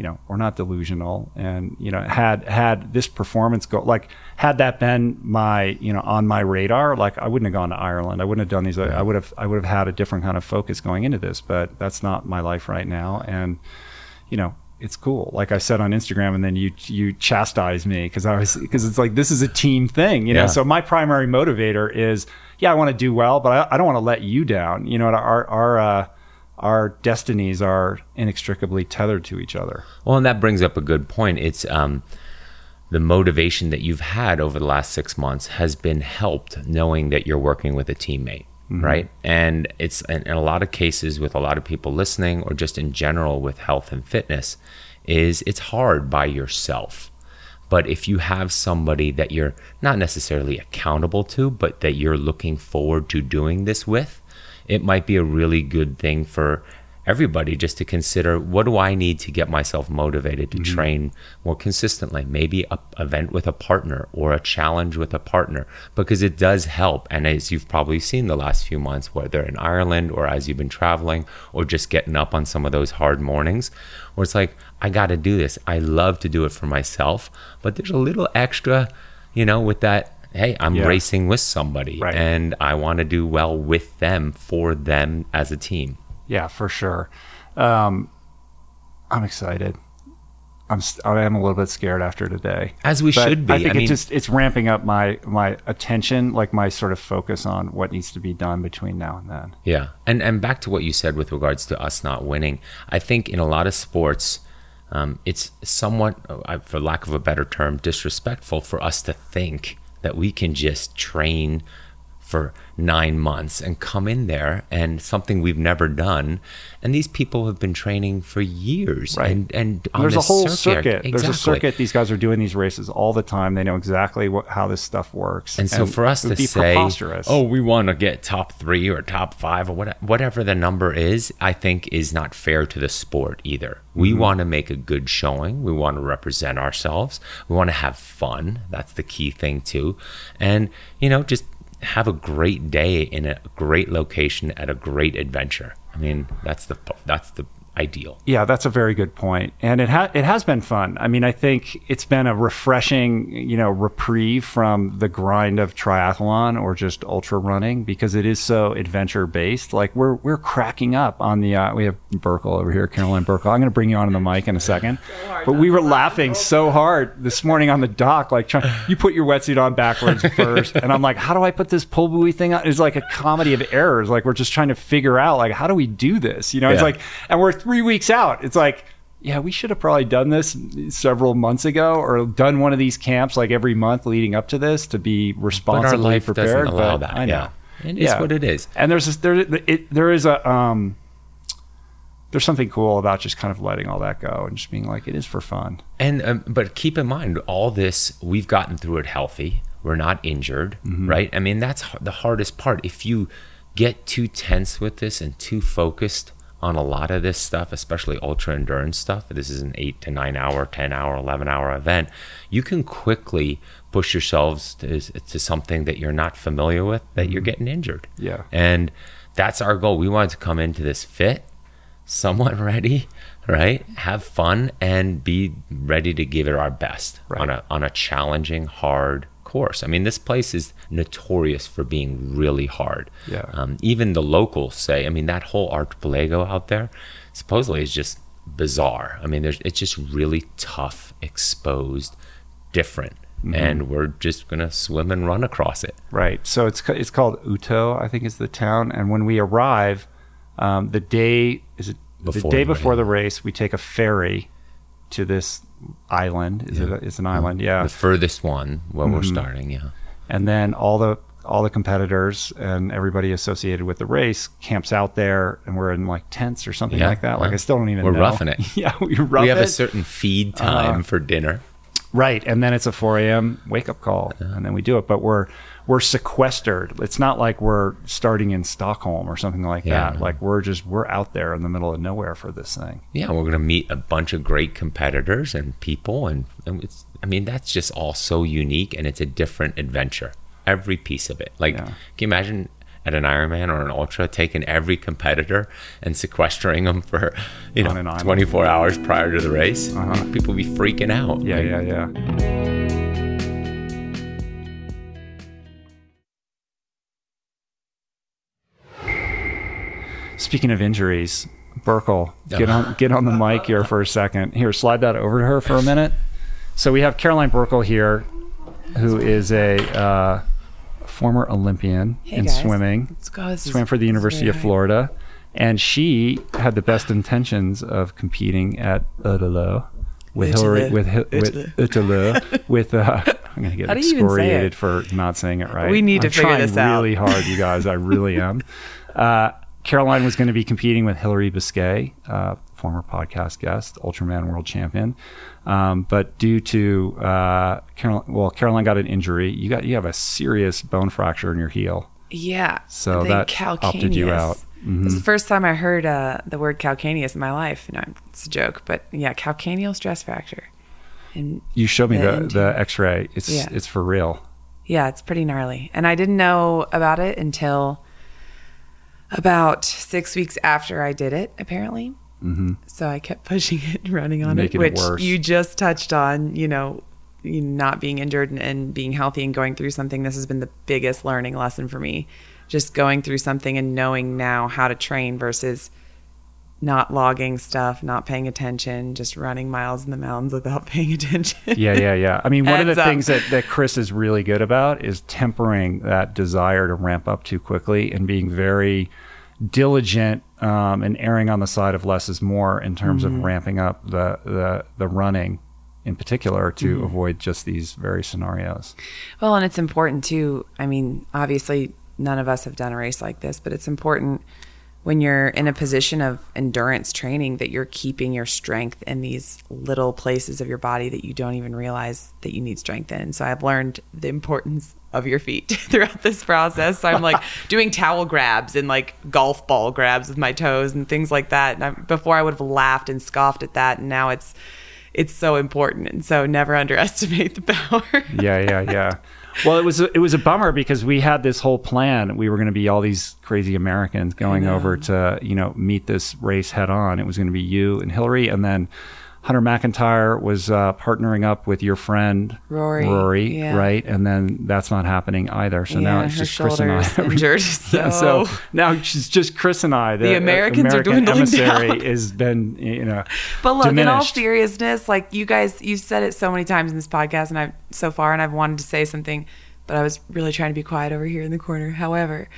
S2: you know, we're not delusional and you know, had had this performance go like had that been my, you know, on my radar, like I wouldn't have gone to Ireland. I wouldn't have done these I would have I would have had a different kind of focus going into this, but that's not my life right now and you know, it's cool. Like I said on Instagram, and then you you chastise me because I was because it's like this is a team thing, you know.
S1: Yeah.
S2: So my primary motivator is, yeah, I want to do well, but I, I don't want to let you down. You know, our our uh, our destinies are inextricably tethered to each other.
S1: Well, and that brings up a good point. It's um, the motivation that you've had over the last six months has been helped knowing that you're working with a teammate, right? And it's in, in a lot of cases with a lot of people listening, or just in general with health and fitness, is it's hard by yourself. But if you have somebody that you're not necessarily accountable to, but that you're looking forward to doing this with, it might be a really good thing for everybody just to consider what do I need to get myself motivated to mm-hmm. train more consistently? Maybe a event with a partner or a challenge with a partner because it does help. And as you've probably seen the last few months, whether in Ireland or as you've been traveling or just getting up on some of those hard mornings, where it's like, I got to do this. I love to do it for myself, but there's a little extra, you know, with that. Hey, I'm
S2: Yeah.
S1: racing with somebody
S2: Right.
S1: and I want to do well with them for them as a team.
S2: Yeah, for sure. Um, I'm excited. I'm st- I am a little bit scared after today.
S1: As we
S2: But
S1: should be.
S2: I think
S1: I mean-
S2: it just it's ramping up my my attention, like my sort of focus on what needs to be done between now and then.
S1: Yeah, and and back to what you said with regards to us not winning, I think in a lot of sports, um, it's somewhat, uh, for lack of a better term, disrespectful for us to think that we can just train for nine months and come in there and something we've never done. And these people have been training for years,
S2: Right.
S1: And and on
S2: There's a whole circuit.
S1: Exactly.
S2: There's a circuit. These guys are doing these races all the time. They know exactly what, how this stuff works.
S1: And so for us to
S2: be
S1: say,
S2: preposterous.
S1: oh, we want to get top three or top five or what, whatever the number is, I think is not fair to the sport either. We
S2: Mm-hmm.
S1: want to make a good showing. We want to represent ourselves. We want to have fun. That's the key thing too. And, you know, just have a great day in a great location at a great adventure. I mean, that's the, that's the ideal.
S2: Yeah, that's a very good point. point, and it ha- it has been fun. I mean, I think it's been a refreshing, you know, reprieve from the grind of triathlon or just ultra running because it is so adventure based. Like we're we're cracking up on the. Uh, we have Burckle over here, Caroline Burckle. I'm going to bring you on the mic in a second, but we were laughing so hard this morning on the dock. Like, trying, you put your wetsuit on backwards first, and I'm like, how do I put this pull buoy thing on? It's like a comedy of errors. Like we're just trying to figure out, like, how do we do this? You know, it's like, and we're three weeks out. It's like, yeah, we should have probably done this several months ago, or done one of these camps like every month leading up to this to be
S1: But
S2: responsibly
S1: our life
S2: prepared.
S1: doesn't allow
S2: but
S1: that.
S2: I know.
S1: Yeah. It is what it is.
S2: And there's this, there it, there is a um, there's something cool about just kind of letting all that go and just being like, it is for fun.
S1: And um, but keep in mind, all this we've gotten through it healthy. We're not injured, right? I mean, that's the hardest part. If you get too tense with this and too focused on a lot of this stuff, especially ultra endurance stuff, this is an eight to nine hour, ten hour, eleven hour event. You can quickly push yourselves to, to something that you're not familiar with, that you're mm-hmm. getting injured.
S2: Yeah.
S1: And that's our goal. We wanted to come into this fit somewhat ready, right? Have fun and be ready to give it our best
S2: Right.
S1: on a on a challenging, hard course. I mean, this place is notorious for being really hard.
S2: Yeah.
S1: Um, even the locals say, I mean, that whole archipelago out there supposedly is just bizarre. I mean, there's it's just really tough, exposed, different.
S2: Mm-hmm.
S1: And we're just gonna swim and run across it.
S2: Right. So it's it's called Utö, I think is the town. And when we arrive, um, the day is it the
S1: Before
S2: day before the race, we take a ferry to this island. Is it? A, it's an island, yeah.
S1: The furthest one where we're
S2: Mm-hmm.
S1: starting, yeah.
S2: And then all the all the competitors and everybody associated with the race camps out there, and we're in like tents or something
S1: Yeah,
S2: like that. Like
S1: yeah.
S2: I still don't even.
S1: We're
S2: know.
S1: roughing it.
S2: yeah, we rough
S1: we have
S2: it.
S1: a certain feed time for dinner.
S2: Right, and then it's a 4 a.m. wake up call, and then we do it. But we're we're sequestered. It's not like we're starting in Stockholm or something like
S1: Yeah,
S2: that. Like we're just we're out there in the middle of nowhere for this thing.
S1: Yeah, we're gonna meet a bunch of great competitors and people, and, and it's. I mean, that's just all so unique, and it's a different adventure. Every piece of it. Like,
S2: Yeah.
S1: can you imagine at an Ironman or an Ultra taking every competitor and sequestering them for you know 24 hours prior to the race?
S2: Uh-huh.
S1: People be freaking out.
S2: Yeah, yeah, yeah. Speaking of injuries, Burckle, get on get on the mic here for a second. Here, slide that over to her for a minute. So we have Caroline Burckle here, who is a uh, former Olympian
S3: Hey,
S2: in
S3: guys.
S2: swimming.
S3: Let's go. This is-
S2: swam for the University of. Florida, and she had the best intentions of competing at Ötillö with Hillary with Hi- with Ötillö with. Uh, I'm gonna get
S3: How do you even say
S2: excoriated for not saying it right.
S3: We need to
S2: I'm
S3: figure this out.
S2: really hard, you guys. I really am. Uh, Caroline was going to be competing with Hillary Biscay, uh, former podcast guest, Ultraman world champion. Um, but due to uh, Caroline, well, Caroline got an injury. You got you have a serious bone fracture in your heel.
S3: Yeah.
S2: So that
S3: think
S2: opted you out. Mm-hmm.
S3: It's the first time I heard uh, the word calcaneus in my life. No, it's a joke, but yeah, calcaneal stress fracture. And
S2: You showed me
S3: The
S2: the, the X-ray. It's
S3: Yeah.
S2: it's for real.
S3: yeah, it's pretty gnarly. And I didn't know about it until about six weeks after I did it, apparently. Mm-hmm. So I kept pushing it and running on
S2: Making
S3: it,
S2: it
S3: which
S2: worse.
S3: you just touched on, you know, you not being injured and, and being healthy and going through something. This has been the biggest learning lesson for me. Just going through something and knowing now how to train versus not logging stuff, not paying attention, just running miles in the mountains without paying attention.
S2: Yeah, yeah, yeah. I mean, one of the
S3: up.
S2: things that, that Chris is really good about is tempering that desire to ramp up too quickly and being very diligent um, and erring on the side of less is more in terms
S3: Mm-hmm.
S2: of ramping up the, the, the running in particular to
S3: Mm-hmm.
S2: avoid just these very scenarios.
S3: Well, and it's important too. I mean, obviously, none of us have done a race like this, but it's important when you're in a position of endurance training that you're keeping your strength in these little places of your body that you don't even realize that you need strength in. So I've learned the importance of your feet throughout this process. So I'm like doing towel grabs and like golf ball grabs with my toes and things like that. And I, before I would have laughed and scoffed at that, and now it's it's so important. And so never underestimate the power.
S2: yeah, yeah, yeah. Well, it was a, it was a bummer because we had this whole plan. We were going to be all these crazy Americans going over to you know meet this race head on. It was going to be you and Hillary, and then Hunter McIntyre was uh, partnering up with your friend
S3: Rory,
S2: Rory,
S3: yeah.
S2: right? And then that's not happening either. So now it's just Chris and I.
S3: injured,
S2: yeah,
S3: so-
S2: so now it's just Chris and I. The,
S3: The Americans are
S2: American
S3: dwindling
S2: emissary
S3: down.
S2: has been you know
S3: But look, in all seriousness, like you guys, you've said it so many times in this podcast, and I've so far, and I've wanted to say something, but I was really trying to be quiet over here in the corner. However,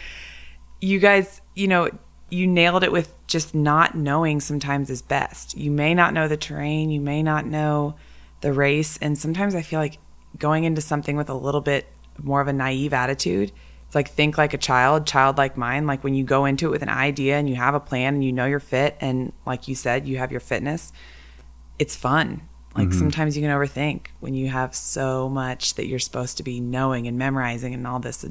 S3: you guys, you know, you nailed it with just not knowing sometimes is best. You may not know the terrain, you may not know the race, and sometimes I feel like going into something with a little bit more of a naive attitude. It's like think like a child, childlike mind. Like when you go into it with an idea and you have a plan and you know you're fit, and like you said, you have your fitness it's fun. Like mm-hmm. sometimes you can overthink when you have so much that you're supposed to be knowing and memorizing and all this.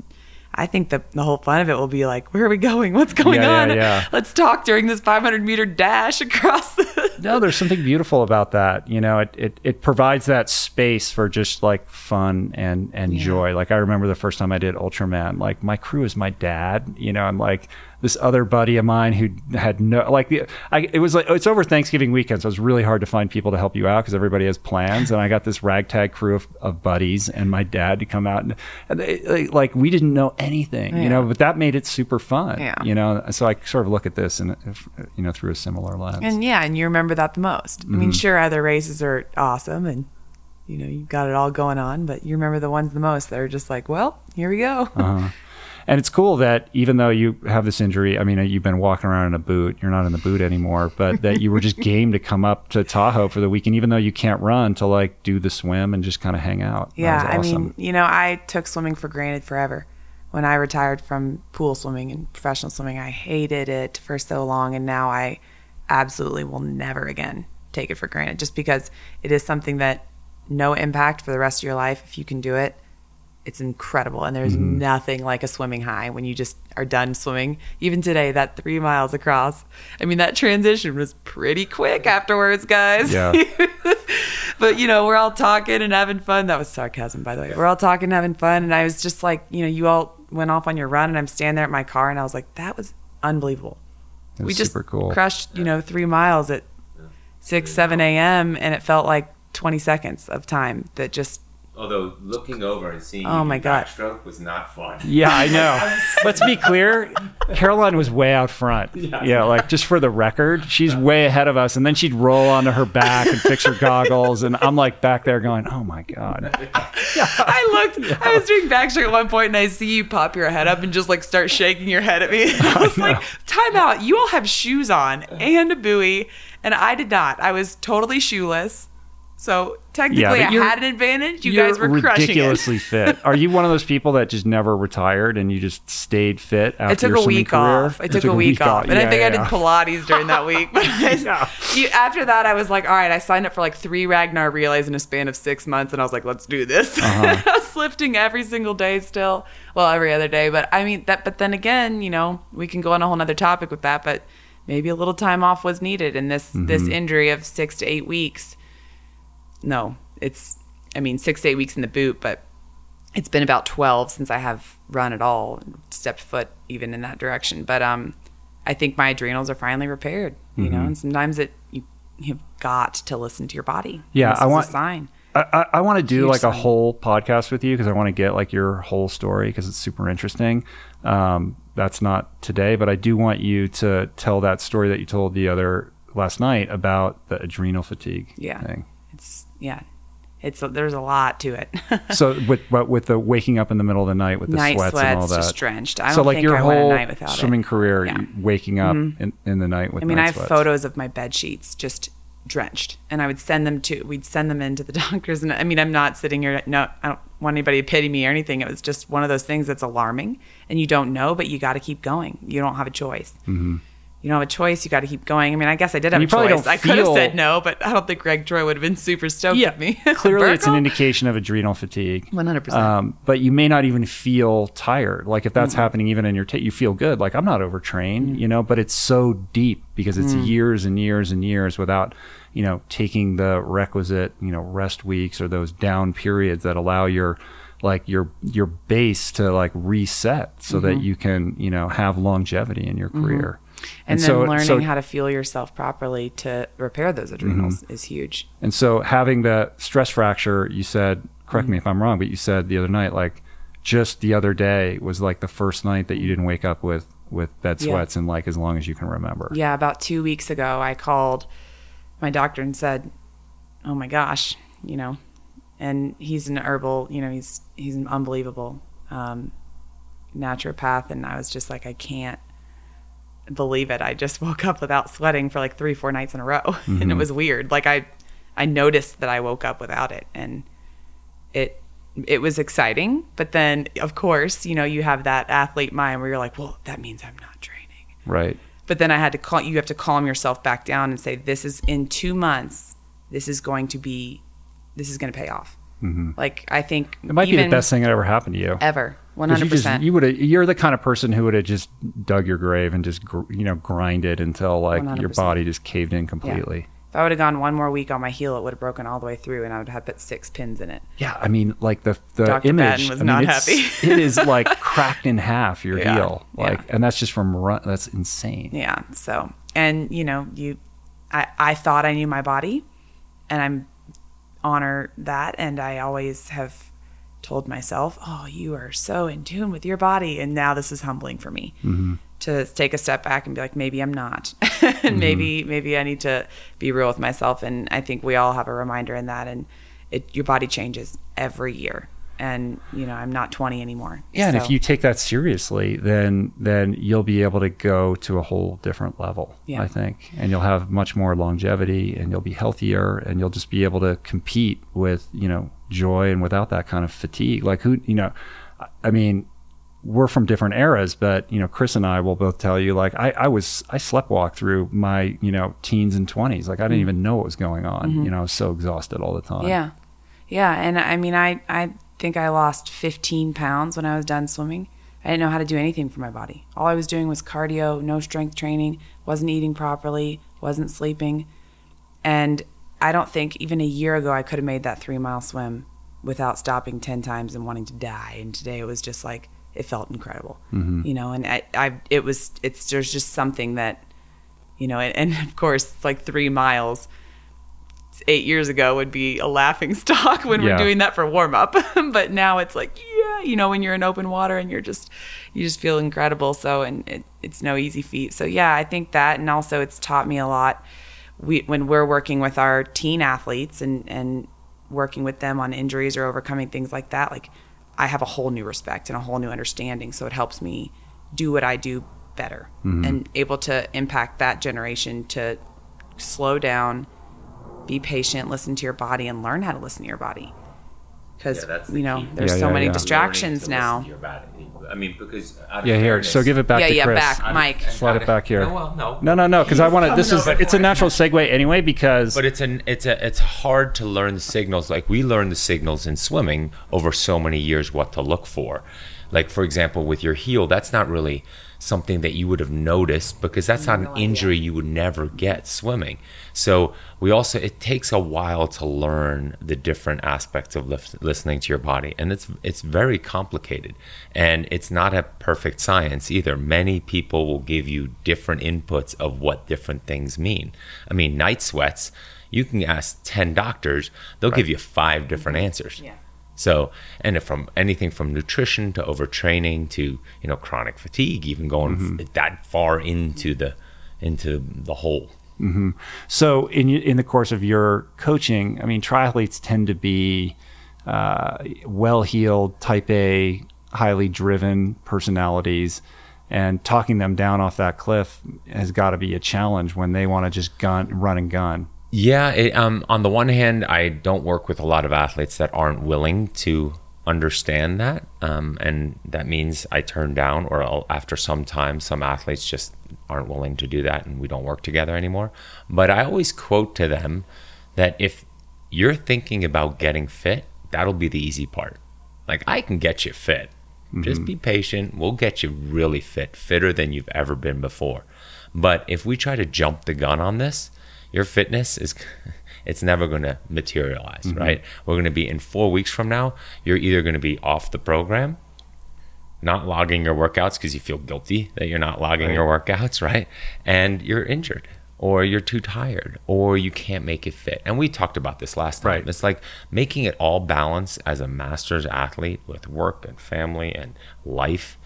S3: I think the the whole fun of it will be like, where are we going? What's going
S2: Yeah, yeah,
S3: on?
S2: yeah.
S3: Let's talk during this 500 meter dash across the.
S2: No, there's something beautiful about that. You know, it, it, it provides that space for just like fun and, and
S3: Yeah.
S2: joy. Like I remember the first time I did Ultraman, like my crew is my dad, you know, I'm like, this other buddy of mine who had no like the I, it was like it's over Thanksgiving weekend, so it's really hard to find people to help you out because everybody has plans. And I got this ragtag crew of, of buddies and my dad to come out and, and they, like we didn't know anything, you know, but that made it super fun.
S3: Yeah.
S2: You know, so I sort of look at this and you know through a similar lens.
S3: And yeah, and you remember that the most. I
S2: Mm-hmm.
S3: mean, sure, other races are awesome and you know, you've got it all going on, but you remember the ones the most that are just like, well, here we go.
S2: Uh-huh. And it's cool that even though you have this injury, I mean, uh, you've been walking around in a boot, you're not in the boot anymore, but that you were just game to come up to Tahoe for the weekend, even though you can't run, to like do the swim and just kind of hang out.
S3: Yeah,
S2: was
S3: I
S2: awesome.
S3: mean, you know, I took swimming for granted forever. When I retired from pool swimming and professional swimming, I hated it for so long, and now I absolutely will never again take it for granted just because it is something that no impact for the rest of your life if you can do it it's incredible. And there's
S2: Mm-hmm.
S3: nothing like a swimming high when you just are done swimming. Even today that three miles across i mean that transition was pretty quick afterwards guys.
S2: Yeah.
S3: but you know we're all talking and having fun. That was sarcasm by the way. We're all talking and having fun. And i was just like you know you all went off on your run and i'm standing there at my car and i was like that was unbelievable.
S2: Was
S3: we just
S2: cool.
S3: crushed you know three miles at 6 7 a.m and it felt like 20 seconds of time that just
S1: Although looking over and seeing
S3: Oh my God.
S1: backstroke was not fun.
S2: Yeah, I know. Let's be clear. Caroline was way out front. Yeah. like just for the record, she's way ahead of us. And then she'd roll onto her back and fix her goggles. And I'm like back there going, oh my God.
S3: I looked. I was doing backstroke at one point, and I see you pop your head up and just like start shaking your head at me. I was like, "Time out! You all have shoes on and a buoy, and I did not. I was totally shoeless. So technically,
S2: but
S3: I had an advantage. You guys were crushing it.
S2: ridiculously fit. Are you one of those people that just never retired and you just stayed fit after
S3: I took
S2: your
S3: a week
S2: career?
S3: off. I
S2: You
S3: took, a week, off, and I
S2: Yeah,
S3: think I did
S2: yeah.
S3: Pilates during that week. But I,
S2: Yeah.
S3: you, after that, I was like, all right. I signed up for like three Ragnar relays in a span of six months, and I was like, let's do this.
S2: Uh-huh.
S3: I was lifting every single day still, well, every other day. But I mean that. But then again, you know, we can go on a whole nother topic with that. But maybe a little time off was needed, and this this
S2: Mm-hmm.
S3: injury of six to eight weeks. No, it's. I mean, six to eight weeks in the boot, but it's been about 12 since I have run at all, stepped foot even in that direction. But um, I think my adrenals are finally repaired, you
S2: Mm-hmm.
S3: know, and sometimes it, you, you've got to listen to your body.
S2: Yeah, I want-
S3: sign.
S2: I, I, I want to do
S3: Huge
S2: like a whole podcast with you because I want to get like your whole story because it's super interesting. Um, that's not today, but I do want you to tell that story that you told the other last night about the adrenal fatigue
S3: Yeah.
S2: thing.
S3: It's, yeah, it's, there's a lot to it.
S2: So with but with the waking up in the middle of the night with the
S3: night
S2: sweats,
S3: sweats,
S2: and all that.
S3: just drenched. I don't
S2: so like
S3: think
S2: your
S3: I a
S2: whole
S3: night without
S2: swimming
S3: it.
S2: career,
S3: Yeah. Mm-hmm.
S2: waking up in, in the night with
S3: I mean, I have
S2: sweats.
S3: photos of my bed sheets just drenched, and I would send them to. We'd send them in to the doctors, and I mean, I'm not sitting here. No, I don't want anybody to pity me or anything. It was just one of those things that's alarming, and you don't know, but you got to keep going. You don't have a choice. Mm-hmm. You don't have a choice. You got to keep going. I mean, I guess I did have
S2: you
S3: a choice.
S2: don't
S3: I could have said no, but I don't think Gregg Troy would have been super stoked
S2: Yeah,
S3: with me.
S2: clearly it's an indication of adrenal fatigue.
S3: 100%.
S2: Um, but you may not even feel tired. Like if that's happening even in your, ta you feel good. Like I'm not overtrained, mm. you know, but it's so deep because it's mm. years and years and years without, you know, taking the requisite, you know, rest weeks or those down periods that allow your, like your your base to like reset so that mm-hmm. you can you know have longevity in your mm-hmm. career
S3: and, then
S2: so-
S3: learning
S2: so-
S3: how to fuel yourself properly to repair those adrenals is huge.
S2: And so having the stress fracture, you said, correct
S3: Mm-hmm.
S2: me if I'm wrong, but you said the other night, like just the other day was like the first night that you didn't wake up with with bed
S3: Yeah.
S2: sweats in like as long as you can remember.
S3: Yeah, about two weeks ago, I called my doctor and said, "Oh my gosh, you know," and he's an herbal, you know, he's he's an unbelievable um, naturopath, and I was just like, I can't believe it. I just woke up without sweating for like three, four nights in a row, and it was weird. Like I, I noticed that I woke up without it, and it it was exciting. But then, of course, you know, you have that athlete mind where you're like, well, that means I'm not training.
S2: Right.
S3: But then I had to call you have to calm yourself back down and say this is in 2 months this is going to be this is going to pay off.
S2: Mm-hmm.
S3: Like I think
S2: It might be the best thing that ever happened to you.
S3: ever.
S2: 'Cause
S3: 100%.
S2: You, would have. You're the kind of person who would have just dug your grave and just gr- you know grinded until like your
S3: 100%.
S2: body just caved in completely.
S3: If I would have gone one more week on my heel, it would have broken all the way through, and I would have put six pins in it.
S2: Yeah, I mean, like the the
S3: Dr.
S2: image
S3: Batten was
S2: I mean,
S3: not happy.
S2: it is like cracked in half your
S3: Yeah,
S2: heel, like,
S3: yeah.
S2: and that's just from run. That's insane.
S3: Yeah. So, and you know, you, I, I thought I knew my body, and I'm honor that, and I always have told myself, "Oh, you are so in tune with your body," and now this is humbling for me mm-hmm. to take a step back and be like, maybe I'm not, and mm-hmm. maybe maybe I need to be real with myself. And I think we all have a reminder in that, and it your body changes every year, and you know, I'm not 20 anymore.
S2: Yeah, and if you take that seriously, then then you'll be able to go to a whole different level.
S3: Yeah.
S2: I think, and you'll have much more longevity, and you'll be healthier, and you'll just be able to compete with you know joy and without that kind of fatigue. Like who you know, I- mean, we're from different eras, but you know, Chris and I will both tell you like I, I was I sleptwalked through my you know teens and twenties. Like I didn't even know what was going on. You know, I was so exhausted all the time.
S3: Mm-hmm. Yeah. Yeah. And I mean, I, I think I lost 15 pounds when I was done swimming. I didn't know how to do anything for my body. All I was doing was cardio, no strength training, wasn't eating properly, wasn't sleeping. And I don't think even a year ago I could have made that three mile swim without stopping 10 times and wanting to die. And today it was just like, it felt incredible, mm-hmm. you know, and I, I, it was, it's, there's just something that, you know, and, and of course, it's like three miles eight years ago would be a laughing stock when
S2: Yeah.
S3: we're doing that for warm up. but now it's like, yeah, you know, when you're in open water and you're just, you just feel incredible. So, and it, it's no easy feat. So, yeah, I think that. And also, it's taught me a lot. We, when we're working with our teen athletes and, and working with them on injuries or overcoming things like that, like I have a whole new respect and a whole new understanding. So, it helps me do what I do better mm-hmm. and able to impact that generation to slow down be patient, listen to your body, and learn how to listen to your body. Because
S1: Yeah,
S3: you know,
S1: key.
S3: there's
S2: Yeah,
S3: so
S2: yeah,
S3: many
S2: yeah.
S3: distractions now.
S1: I mean, because out of
S2: Yeah, here. So give it back
S3: Yeah,
S2: to
S3: yeah,
S2: Chris.
S3: back, Mike.
S2: Slide it back here.
S1: No, well, no.
S2: No, no, no, because I want to. This is it's a natural segue anyway because
S1: But it's an it's a it's hard to learn the signals. Like we learn the signals in swimming over so many years what to look for. Like for example, with your heel, that's not really something that you would have noticed because that's not an injury you would never get swimming. So we also it takes a while to learn the different aspects of listening to your body, and it's it's very complicated, and it's not a perfect science either. Many people will give you different inputs of what different things mean. I mean, night sweats. You can ask ten doctors; they'll give you five different mm-hmm. answers.
S3: Yeah.
S1: So, and if from anything from nutrition to overtraining to you know chronic fatigue, even going f- that far into the into the hole.
S2: So, in in the course of your coaching, I mean, triathletes tend to be uh, well-heeled, Type A, highly driven personalities, and talking them down off that cliff has got to be a challenge when they want to just gun, run and gun.
S1: Yeah, it, um, on the one hand, I don't work with a lot of athletes that aren't willing to understand that, um, and that means I turn down, or I'll, after some time, some athletes just aren't willing to do that, and we don't work together anymore. But I always quote to them that if you're thinking about getting fit, that'll be the easy part. Like I can get you fit. Just be patient. We'll get you really fit, fitter than you've ever been before. But if we try to jump the gun on this, your fitness is it's never going to materialize, mm-hmm. right? We're going to be in 4 weeks from now, you're either going to be off the program, not logging your workouts because you feel guilty that you're not logging your workouts, right? And you're injured or you're too tired or you can't make it fit. And we talked about this last time.
S2: Right.
S1: It's like making it all balance as a master's athlete with work and family and life.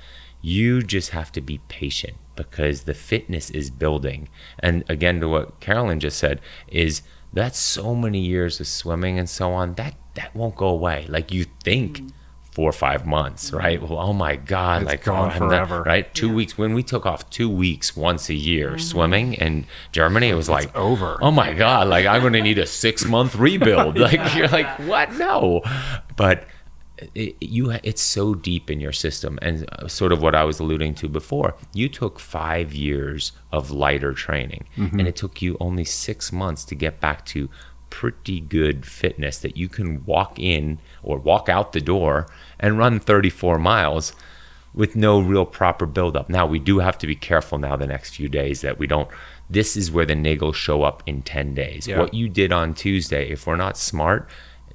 S1: You just have to be patient because the fitness is building. And again, to what Caroline just said, is that's so many years of swimming and so on. That that won't go away. Like you think mm. four or five months, mm. right? Well, oh my God,
S2: It's
S1: like oh,
S2: gone
S1: oh, I'm not-
S2: forever.
S1: right? Two weeks when we took off two weeks once a year mm-hmm. swimming in Germany, it was like
S2: over.
S1: Oh my God, like I'm gonna need a six month rebuild. Like you're like, what? No, but it, you it's so deep in your system and uh, sort of what I was alluding to before you took 5 years of lighter training and it took you only 6 months to get back to pretty good fitness that you can walk in or walk out the door and run 34 miles with no real proper buildup. Now we do have to be careful now the next few days that we don't. This is where the niggles show up in ten days.
S2: Yeah.
S1: What you did on Tuesday, if we're not smart,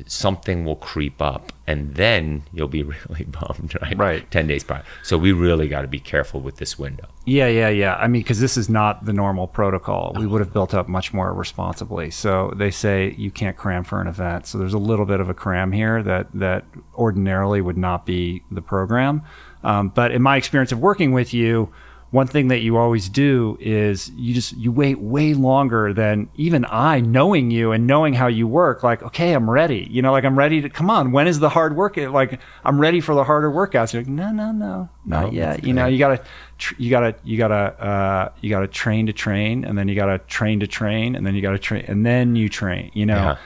S1: something will creep up, and then you'll be really bummed, right?
S2: Right.
S1: Ten days prior. So we really got to be careful with this window.
S2: Yeah, yeah, yeah. I mean, because this is not the normal protocol. We would have built up much more responsibly. So they say you can't cram for an event. So there's a little bit of a cram here that that ordinarily would not be the program. Um, but in my experience of working with you, one thing that you always do is you just you wait way longer than even I knowing you and knowing how you work. Like, okay, I'm ready. You know, like I'm ready to come on. When is the hard work? Like I'm ready for the harder workouts. You're like, no, no, no, not
S1: No,
S2: yet. You know, you gotta tr- you gotta you gotta uh, you gotta train to train, and then you gotta train to train, and then you gotta train, and then you train. You know.
S1: Yeah.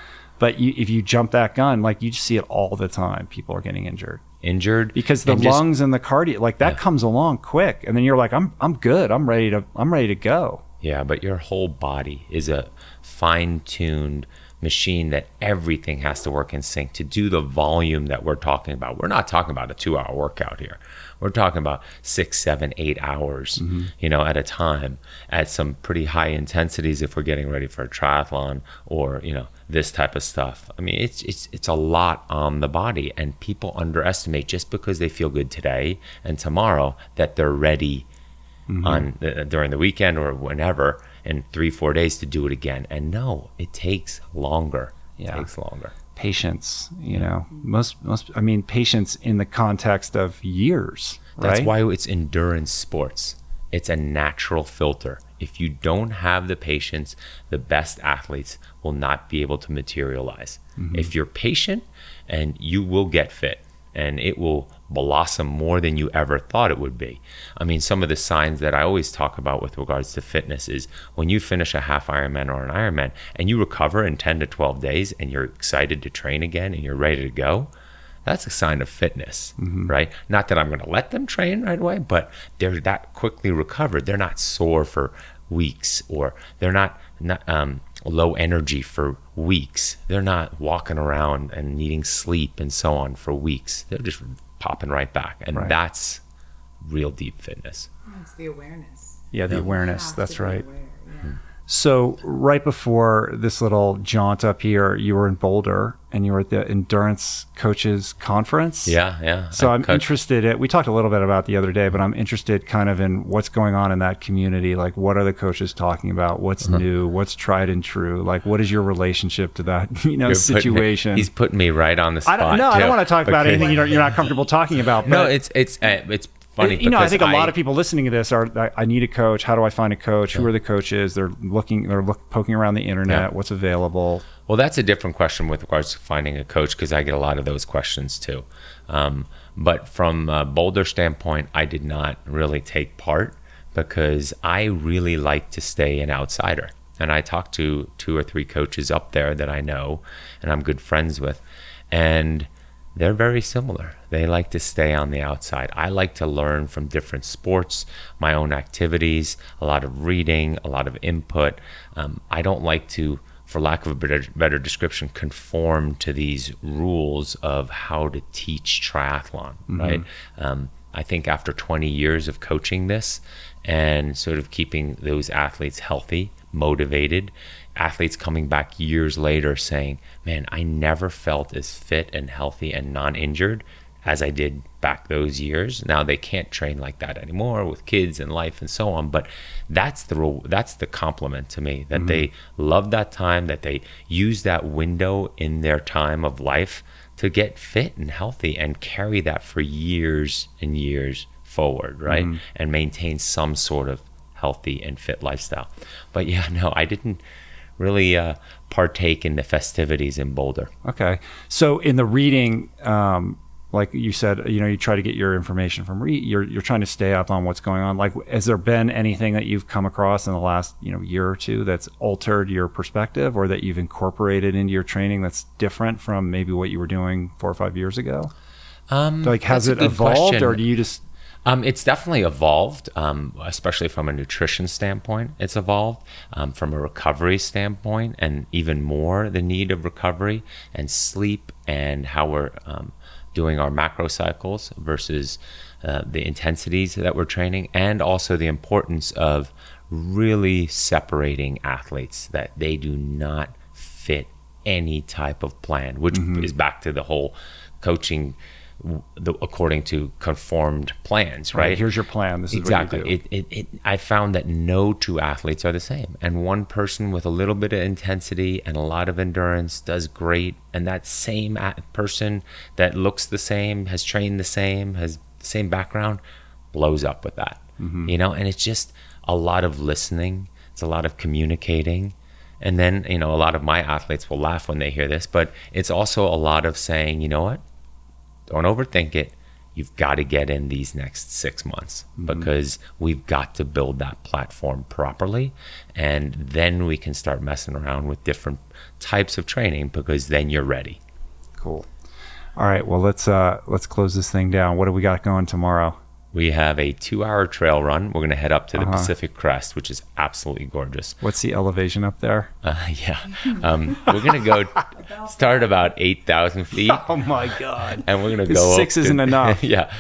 S2: But you, if you jump that gun, like you just see it all the time, people are getting injured
S1: Injured
S2: because the
S1: and just-
S2: lungs and the cardio, like that
S1: Yeah.
S2: comes along quick, and then you're like, I'm I'm good, I'm ready to I'm ready to go.
S1: Yeah, but your whole body is a fine tuned machine that everything has to work in sync to do the volume that we're talking about. We're not talking about a two hour workout here. We're talking about six, seven, eight hours, mm-hmm. you know, at a time at some pretty high intensities if we're getting ready for a triathlon or, you know, this type of stuff. I mean, it's it's it's a lot on the body and people underestimate just because they feel good today and tomorrow that they're ready mm-hmm. on the, during the weekend or whenever in three four days to do it again. And no it takes longer.
S2: Yeah.
S1: it takes longer
S2: Patience, you know, most most I mean, patience in the context of years.
S1: that's
S2: right?
S1: why it's endurance sports it's a natural filter if you don't have the patience the best athletes will not be able to materialize mm-hmm. if you're patient and you will get fit and it will blossom more than you ever thought it would be. I mean, some of the signs that I always talk about with regards to fitness is when you finish a half Ironman or an Ironman and you recover in 10 to 12 days and you're excited to train again and you're ready to go, that's a sign of fitness, right? Not that I'm going to let them train right away, but they're that quickly recovered. They're not sore for weeks or they're not, not um, low energy for weeks. They're not walking around and needing sleep and so on for weeks. They're just popping right back. And
S2: Right.
S1: that's real deep fitness.
S3: It's the awareness.
S2: yeah, the awareness. That's right.
S3: aware, yeah.
S2: So right before this little jaunt up here, you were in Boulder and you were at the endurance coaches conference.
S1: Yeah, yeah.
S2: So
S1: I
S2: I'm
S1: coach-
S2: interested. In, we talked a little bit about the other day, but I'm interested kind of in what's going on in that community. Like, what are the coaches talking about? What's
S1: Uh-huh.
S2: new? What's tried and true? Like, what is your relationship to that you know
S1: You're putting
S2: situation?
S1: he's putting me right on the spot.
S2: I don't, no, I don't want to talk about anything you're, you're not comfortable talking about.
S1: No, it's it's uh, it's funny.
S2: you know, I think a lot of people listening to this are. I- I need a coach. How do I find a coach? Who are the coaches? They're looking. They're look, poking around the internet.
S1: Yeah.
S2: What's available?
S1: Well, that's a different question with regards to finding a coach because I get a lot of those questions too. Um, but from a Boulder standpoint, I did not really take part because I really like to stay an outsider. And I talked to two or three coaches up there that I know and I'm good friends with. And they're very similar. They like to stay on the outside. I like to learn from different sports, my own activities, a lot of reading, a lot of input. Um, I don't like to, for lack of a better, better description, conform to these rules of how to teach triathlon, right? Um, I think after 20 years of coaching this and sort of keeping those athletes healthy, motivated, athletes coming back years later saying, Man, I never felt as fit and healthy and non injured as I did back those years. Now they can't train like that anymore with kids and life and so on. But that's the rule. That's the compliment to me that they love that time, that they use that window in their time of life to get fit and healthy and carry that for years and years forward, right? And maintain some sort of healthy and fit lifestyle. But yeah, no, I didn't really uh, partake in the festivities in Boulder.
S2: Okay. So in the reading, um, like you said, you know, you try to get your information from re- you're you're trying to stay up on what's going on. Like, has there been anything that you've come across in the last you know year or two that's altered your perspective, or that you've incorporated into your training that's different from maybe what you were doing four or five years ago?
S1: Um,
S2: Like, has it evolved,
S1: question.
S2: or do you just
S1: Um, it's definitely evolved, um, especially from a nutrition standpoint. It's evolved um, from a recovery standpoint, and even more the need of recovery and sleep and how we're um, doing our macro cycles versus uh, the intensities that we're training, and also the importance of really separating athletes that they do not fit any type of plan, which is back to the whole coaching the, according to conformed plans, right?
S2: Here's your plan. This is
S1: exactly.
S2: what you do.
S1: It, it, it, I found that no two athletes are the same, and one person with a little bit of intensity and a lot of endurance does great, and that same person that looks the same, has trained the same, has the same background, blows up with that. Mm-hmm. You know, and it's just a lot of listening. It's a lot of communicating. And then, you know, a lot of my athletes will laugh when they hear this, but it's also a lot of saying, you know what? Don't overthink it. You've got to get in these next six months because we've got to build that platform properly. And then we can start messing around with different types of training because then you're ready.
S2: Cool. All right. Well, let's uh let's close this thing down. What do we got going tomorrow?
S1: We have a two hour trail run. We're going to head up to the Pacific Crest, which is absolutely gorgeous.
S2: What's the elevation up there?
S1: Uh, yeah. Um, we're going to go start about 8,000 feet.
S2: Oh my god.
S1: and we're gonna go.
S2: Six
S1: up to-
S2: isn't enough.
S1: yeah,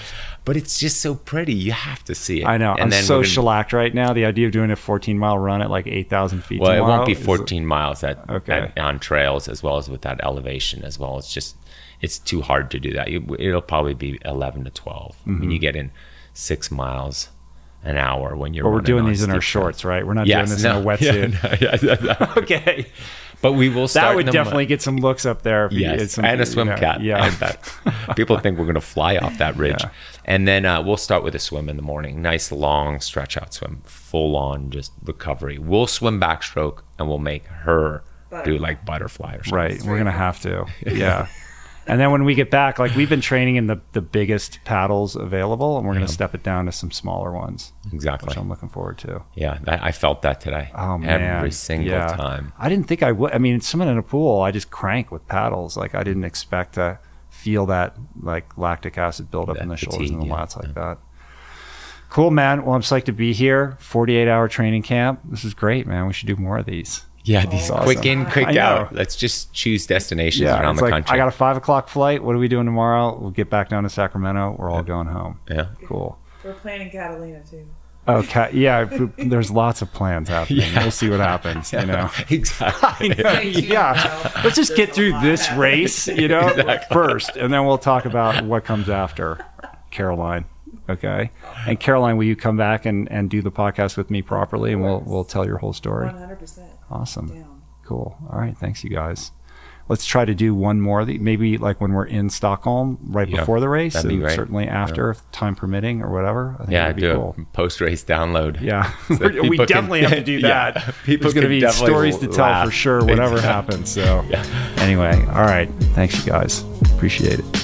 S1: but it's just so pretty. You have to see it.
S2: I know.
S1: And
S2: I'm
S1: then
S2: so
S1: gonna-
S2: shellacked right now. The idea of doing a 14 mile run at like 8,000 feet.
S1: Well, it won't be
S2: is-
S1: 14 miles at,
S2: Okay.
S1: at- on trails as well as with that elevation as well. It's just it's too hard to do that. You- It'll probably be 11 to 12. I
S2: Mm-hmm.
S1: mean, you get in six miles an hour when you're.
S2: But we're doing these in our shorts,
S1: trails.
S2: right? We're not
S1: Yes,
S2: doing this
S1: no,
S2: in a wetsuit.
S1: yeah, no, yeah, yeah, yeah.
S2: okay.
S1: But we will start.
S2: That would
S1: in the-
S2: definitely get some looks up there. If
S1: Yes,
S2: did some,
S1: and a
S2: you
S1: swim
S2: know,
S1: cat.
S2: Yeah.
S1: That- people think we're going to fly off that ridge.
S2: Yeah.
S1: And then uh, we'll start with a swim in the morning. Nice long stretch out swim, full on just recovery. We'll swim backstroke and we'll make her do like butterfly or something.
S2: Right. We're gonna have to. Yeah. And then when we get back, like we've been training in the the biggest paddles available, and we're gonna step it down to some smaller ones,
S1: Exactly.
S2: which I'm looking forward to.
S1: Yeah, that, I felt that today.
S2: Oh man,
S1: Every single
S2: Yeah.
S1: time.
S2: I didn't think I would. I mean, swimming in a pool, I just crank with paddles. Like I didn't expect to feel that like lactic acid buildup in the
S1: That
S2: shoulders and the
S1: fatigue, yeah,
S2: lats like that. Cool, man. Well, I'm psyched to be here. 48 hour training camp. This is great, man. We should do more of these.
S1: Yeah, these oh,
S2: awesome.
S1: quick in, quick
S2: I know.
S1: out. Let's just choose destinations
S2: Yeah,
S1: around the
S2: like
S1: country.
S2: I got a five o'clock flight. What are we doing tomorrow? We'll get back down to Sacramento. We're all going home.
S1: yeah.
S2: Cool.
S3: We're planning Catalina too.
S2: Okay. Yeah. There's lots of plans happening. We'll see what happens. You know.
S1: exactly.
S2: yeah. Let's just get through this race, you know, first, and then we'll talk about what comes after. Caroline. Okay. And Caroline, will you come back and, and do the podcast with me properly and we'll we'll tell your whole story?
S3: 100%.
S2: Awesome.
S3: Down.
S2: Cool. All right. Thanks you guys. Let's try to do one more. of the- Maybe like when we're in Stockholm, right
S1: Yeah,
S2: before the race,
S1: that'd be
S2: and
S1: great.
S2: certainly after, if time permitting or whatever. I think
S1: Yeah,
S2: that'd be
S1: do
S2: cool.
S1: a post race download.
S2: Yeah,
S1: So
S2: we
S1: people can-
S2: definitely have to do
S1: Yeah,
S2: that.
S1: people
S2: There's going to be stories to tell
S1: laugh.
S2: for sure, whatever happens. So,
S1: Yeah.
S2: anyway, all right. Thanks, you guys. Appreciate it.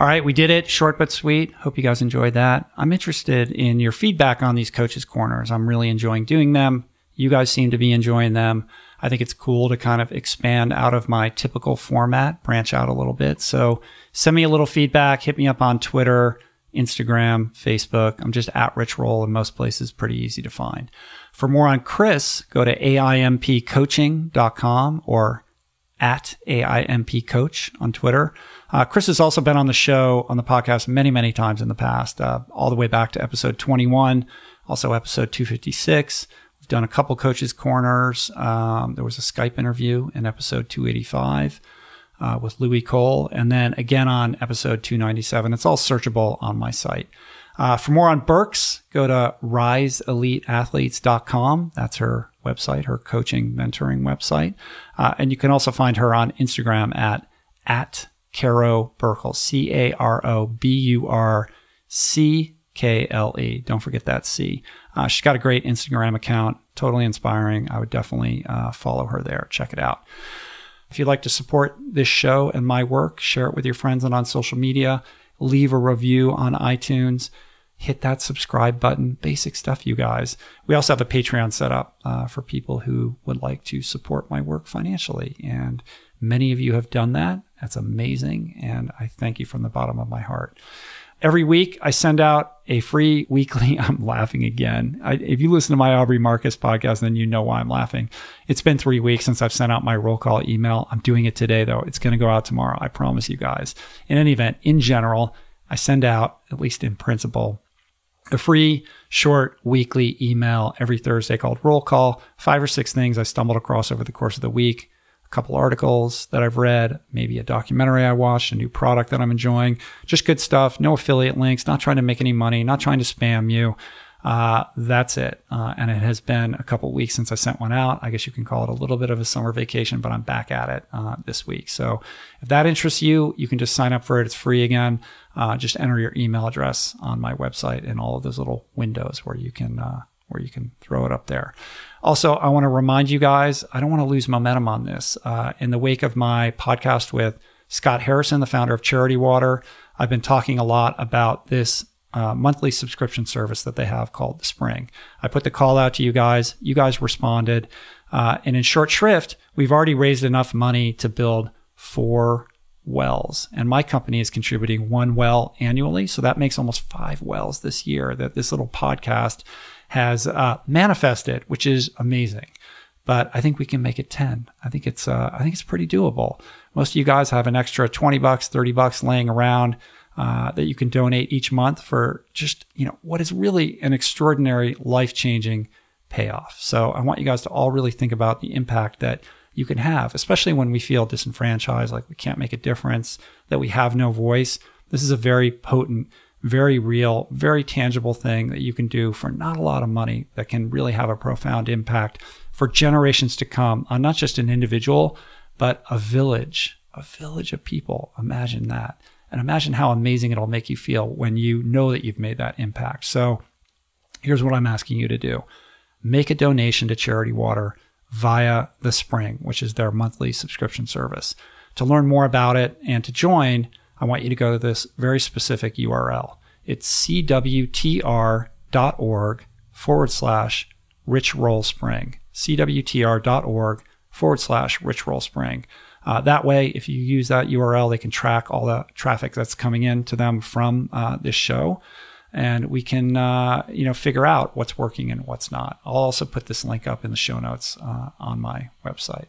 S2: All right, we did it. Short but sweet. Hope you guys enjoyed that. I'm interested in your feedback on these coaches' corners. I'm really enjoying doing them. You guys seem to be enjoying them. I think it's cool to kind of expand out of my typical format, branch out a little bit. So send me a little feedback. Hit me up on Twitter, Instagram, Facebook. I'm just at Rich Roll in most places, pretty easy to find. For more on Chris, go to aimpcoaching.com or at aimpcoach on Twitter. Uh, Chris has also been on the show, on the podcast many, many times in the past, uh, all the way back to episode 21, also episode 256. We've done a couple coaches' corners. Um, there was a Skype interview in episode 285 uh, with Louis Cole, and then again on episode 297. It's all searchable on my site. Uh, for more on Burks, go to riseeliteathletes.com. That's her website, her coaching mentoring website. Uh, and you can also find her on Instagram at, at Caro Burckle, C A R O B U R C K L E. Don't forget that C. Uh, she's got a great Instagram account, totally inspiring. I would definitely uh, follow her there. Check it out. If you'd like to support this show and my work, share it with your friends and on social media. Leave a review on iTunes. Hit that subscribe button. Basic stuff, you guys. We also have a Patreon set up uh, for people who would like to support my work financially. And many of you have done that. That's amazing. And I thank you from the bottom of my heart. every week I send out a free weekly. I'm laughing again. I, if you listen to my Aubrey Marcus podcast, then you know why I'm laughing. It's been three weeks since I've sent out my roll call email. I'm doing it today, though. It's going to go out tomorrow. I promise you guys. In any event, in general, I send out, at least in principle, a free short weekly email every Thursday called Roll Call. Five or six things I stumbled across over the course of the week couple articles that I've read, maybe a documentary I watched, a new product that I'm enjoying. Just good stuff. No affiliate links, not trying to make any money, not trying to spam you. Uh, that's it. Uh, and it has been a couple weeks since I sent one out. I guess you can call it a little bit of a summer vacation, but I'm back at it uh, this week. So if that interests you, you can just sign up for it. It's free again. Uh, just enter your email address on my website in all of those little windows where you can uh, where you can throw it up there. Also, I want to remind you guys, I don't want to lose momentum on this. Uh, in the wake of my podcast with Scott Harrison, the founder of Charity Water, I've been talking a lot about this uh, monthly subscription service that they have called The Spring. I put the call out to you guys. You guys responded. Uh, and in short shrift, we've already raised enough money to build four wells. And my company is contributing one well annually. So that makes almost five wells this year that this little podcast has uh, manifested, which is amazing. But I think we can make it 10. I think it's uh, I think it's pretty doable. Most of you guys have an extra 20 bucks, 30 bucks laying around uh, that you can donate each month for just, you know, what is really an extraordinary life-changing payoff. So I want you guys to all really think about the impact that you can have, especially when we feel disenfranchised, like we can't make a difference, that we have no voice. This is a very potent very real, very tangible thing that you can do for not a lot of money that can really have a profound impact for generations to come on not just an individual, but a village, a village of people. Imagine that. And imagine how amazing it'll make you feel when you know that you've made that impact. So here's what I'm asking you to do make a donation to Charity Water via the Spring, which is their monthly subscription service. To learn more about it and to join, I want you to go to this very specific URL. It's cwtr.org forward slash rich roll spring. cwtr.org forward slash rich roll spring. Uh, that way, if you use that URL, they can track all the traffic that's coming in to them from uh, this show, and we can uh, you know figure out what's working and what's not. I'll also put this link up in the show notes uh, on my website.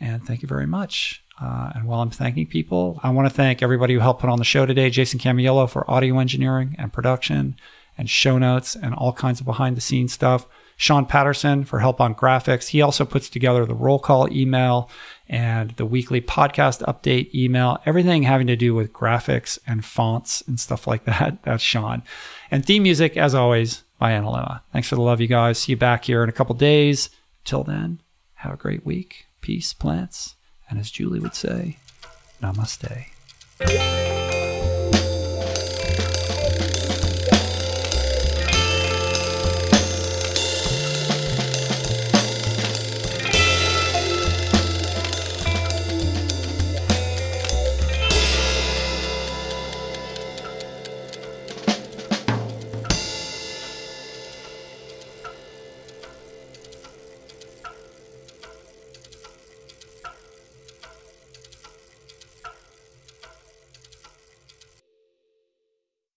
S2: And thank you very much. Uh, and while I'm thanking people, I want to thank everybody who helped put on the show today Jason Camiolo for audio engineering and production and show notes and all kinds of behind the scenes stuff. Sean Patterson for help on graphics. He also puts together the roll call email and the weekly podcast update email, everything having to do with graphics and fonts and stuff like that. That's Sean. And theme music, as always, by Analemma. Thanks for the love, you guys. See you back here in a couple days. Till then, have a great week. Peace, plants. And as Julie would say, namaste.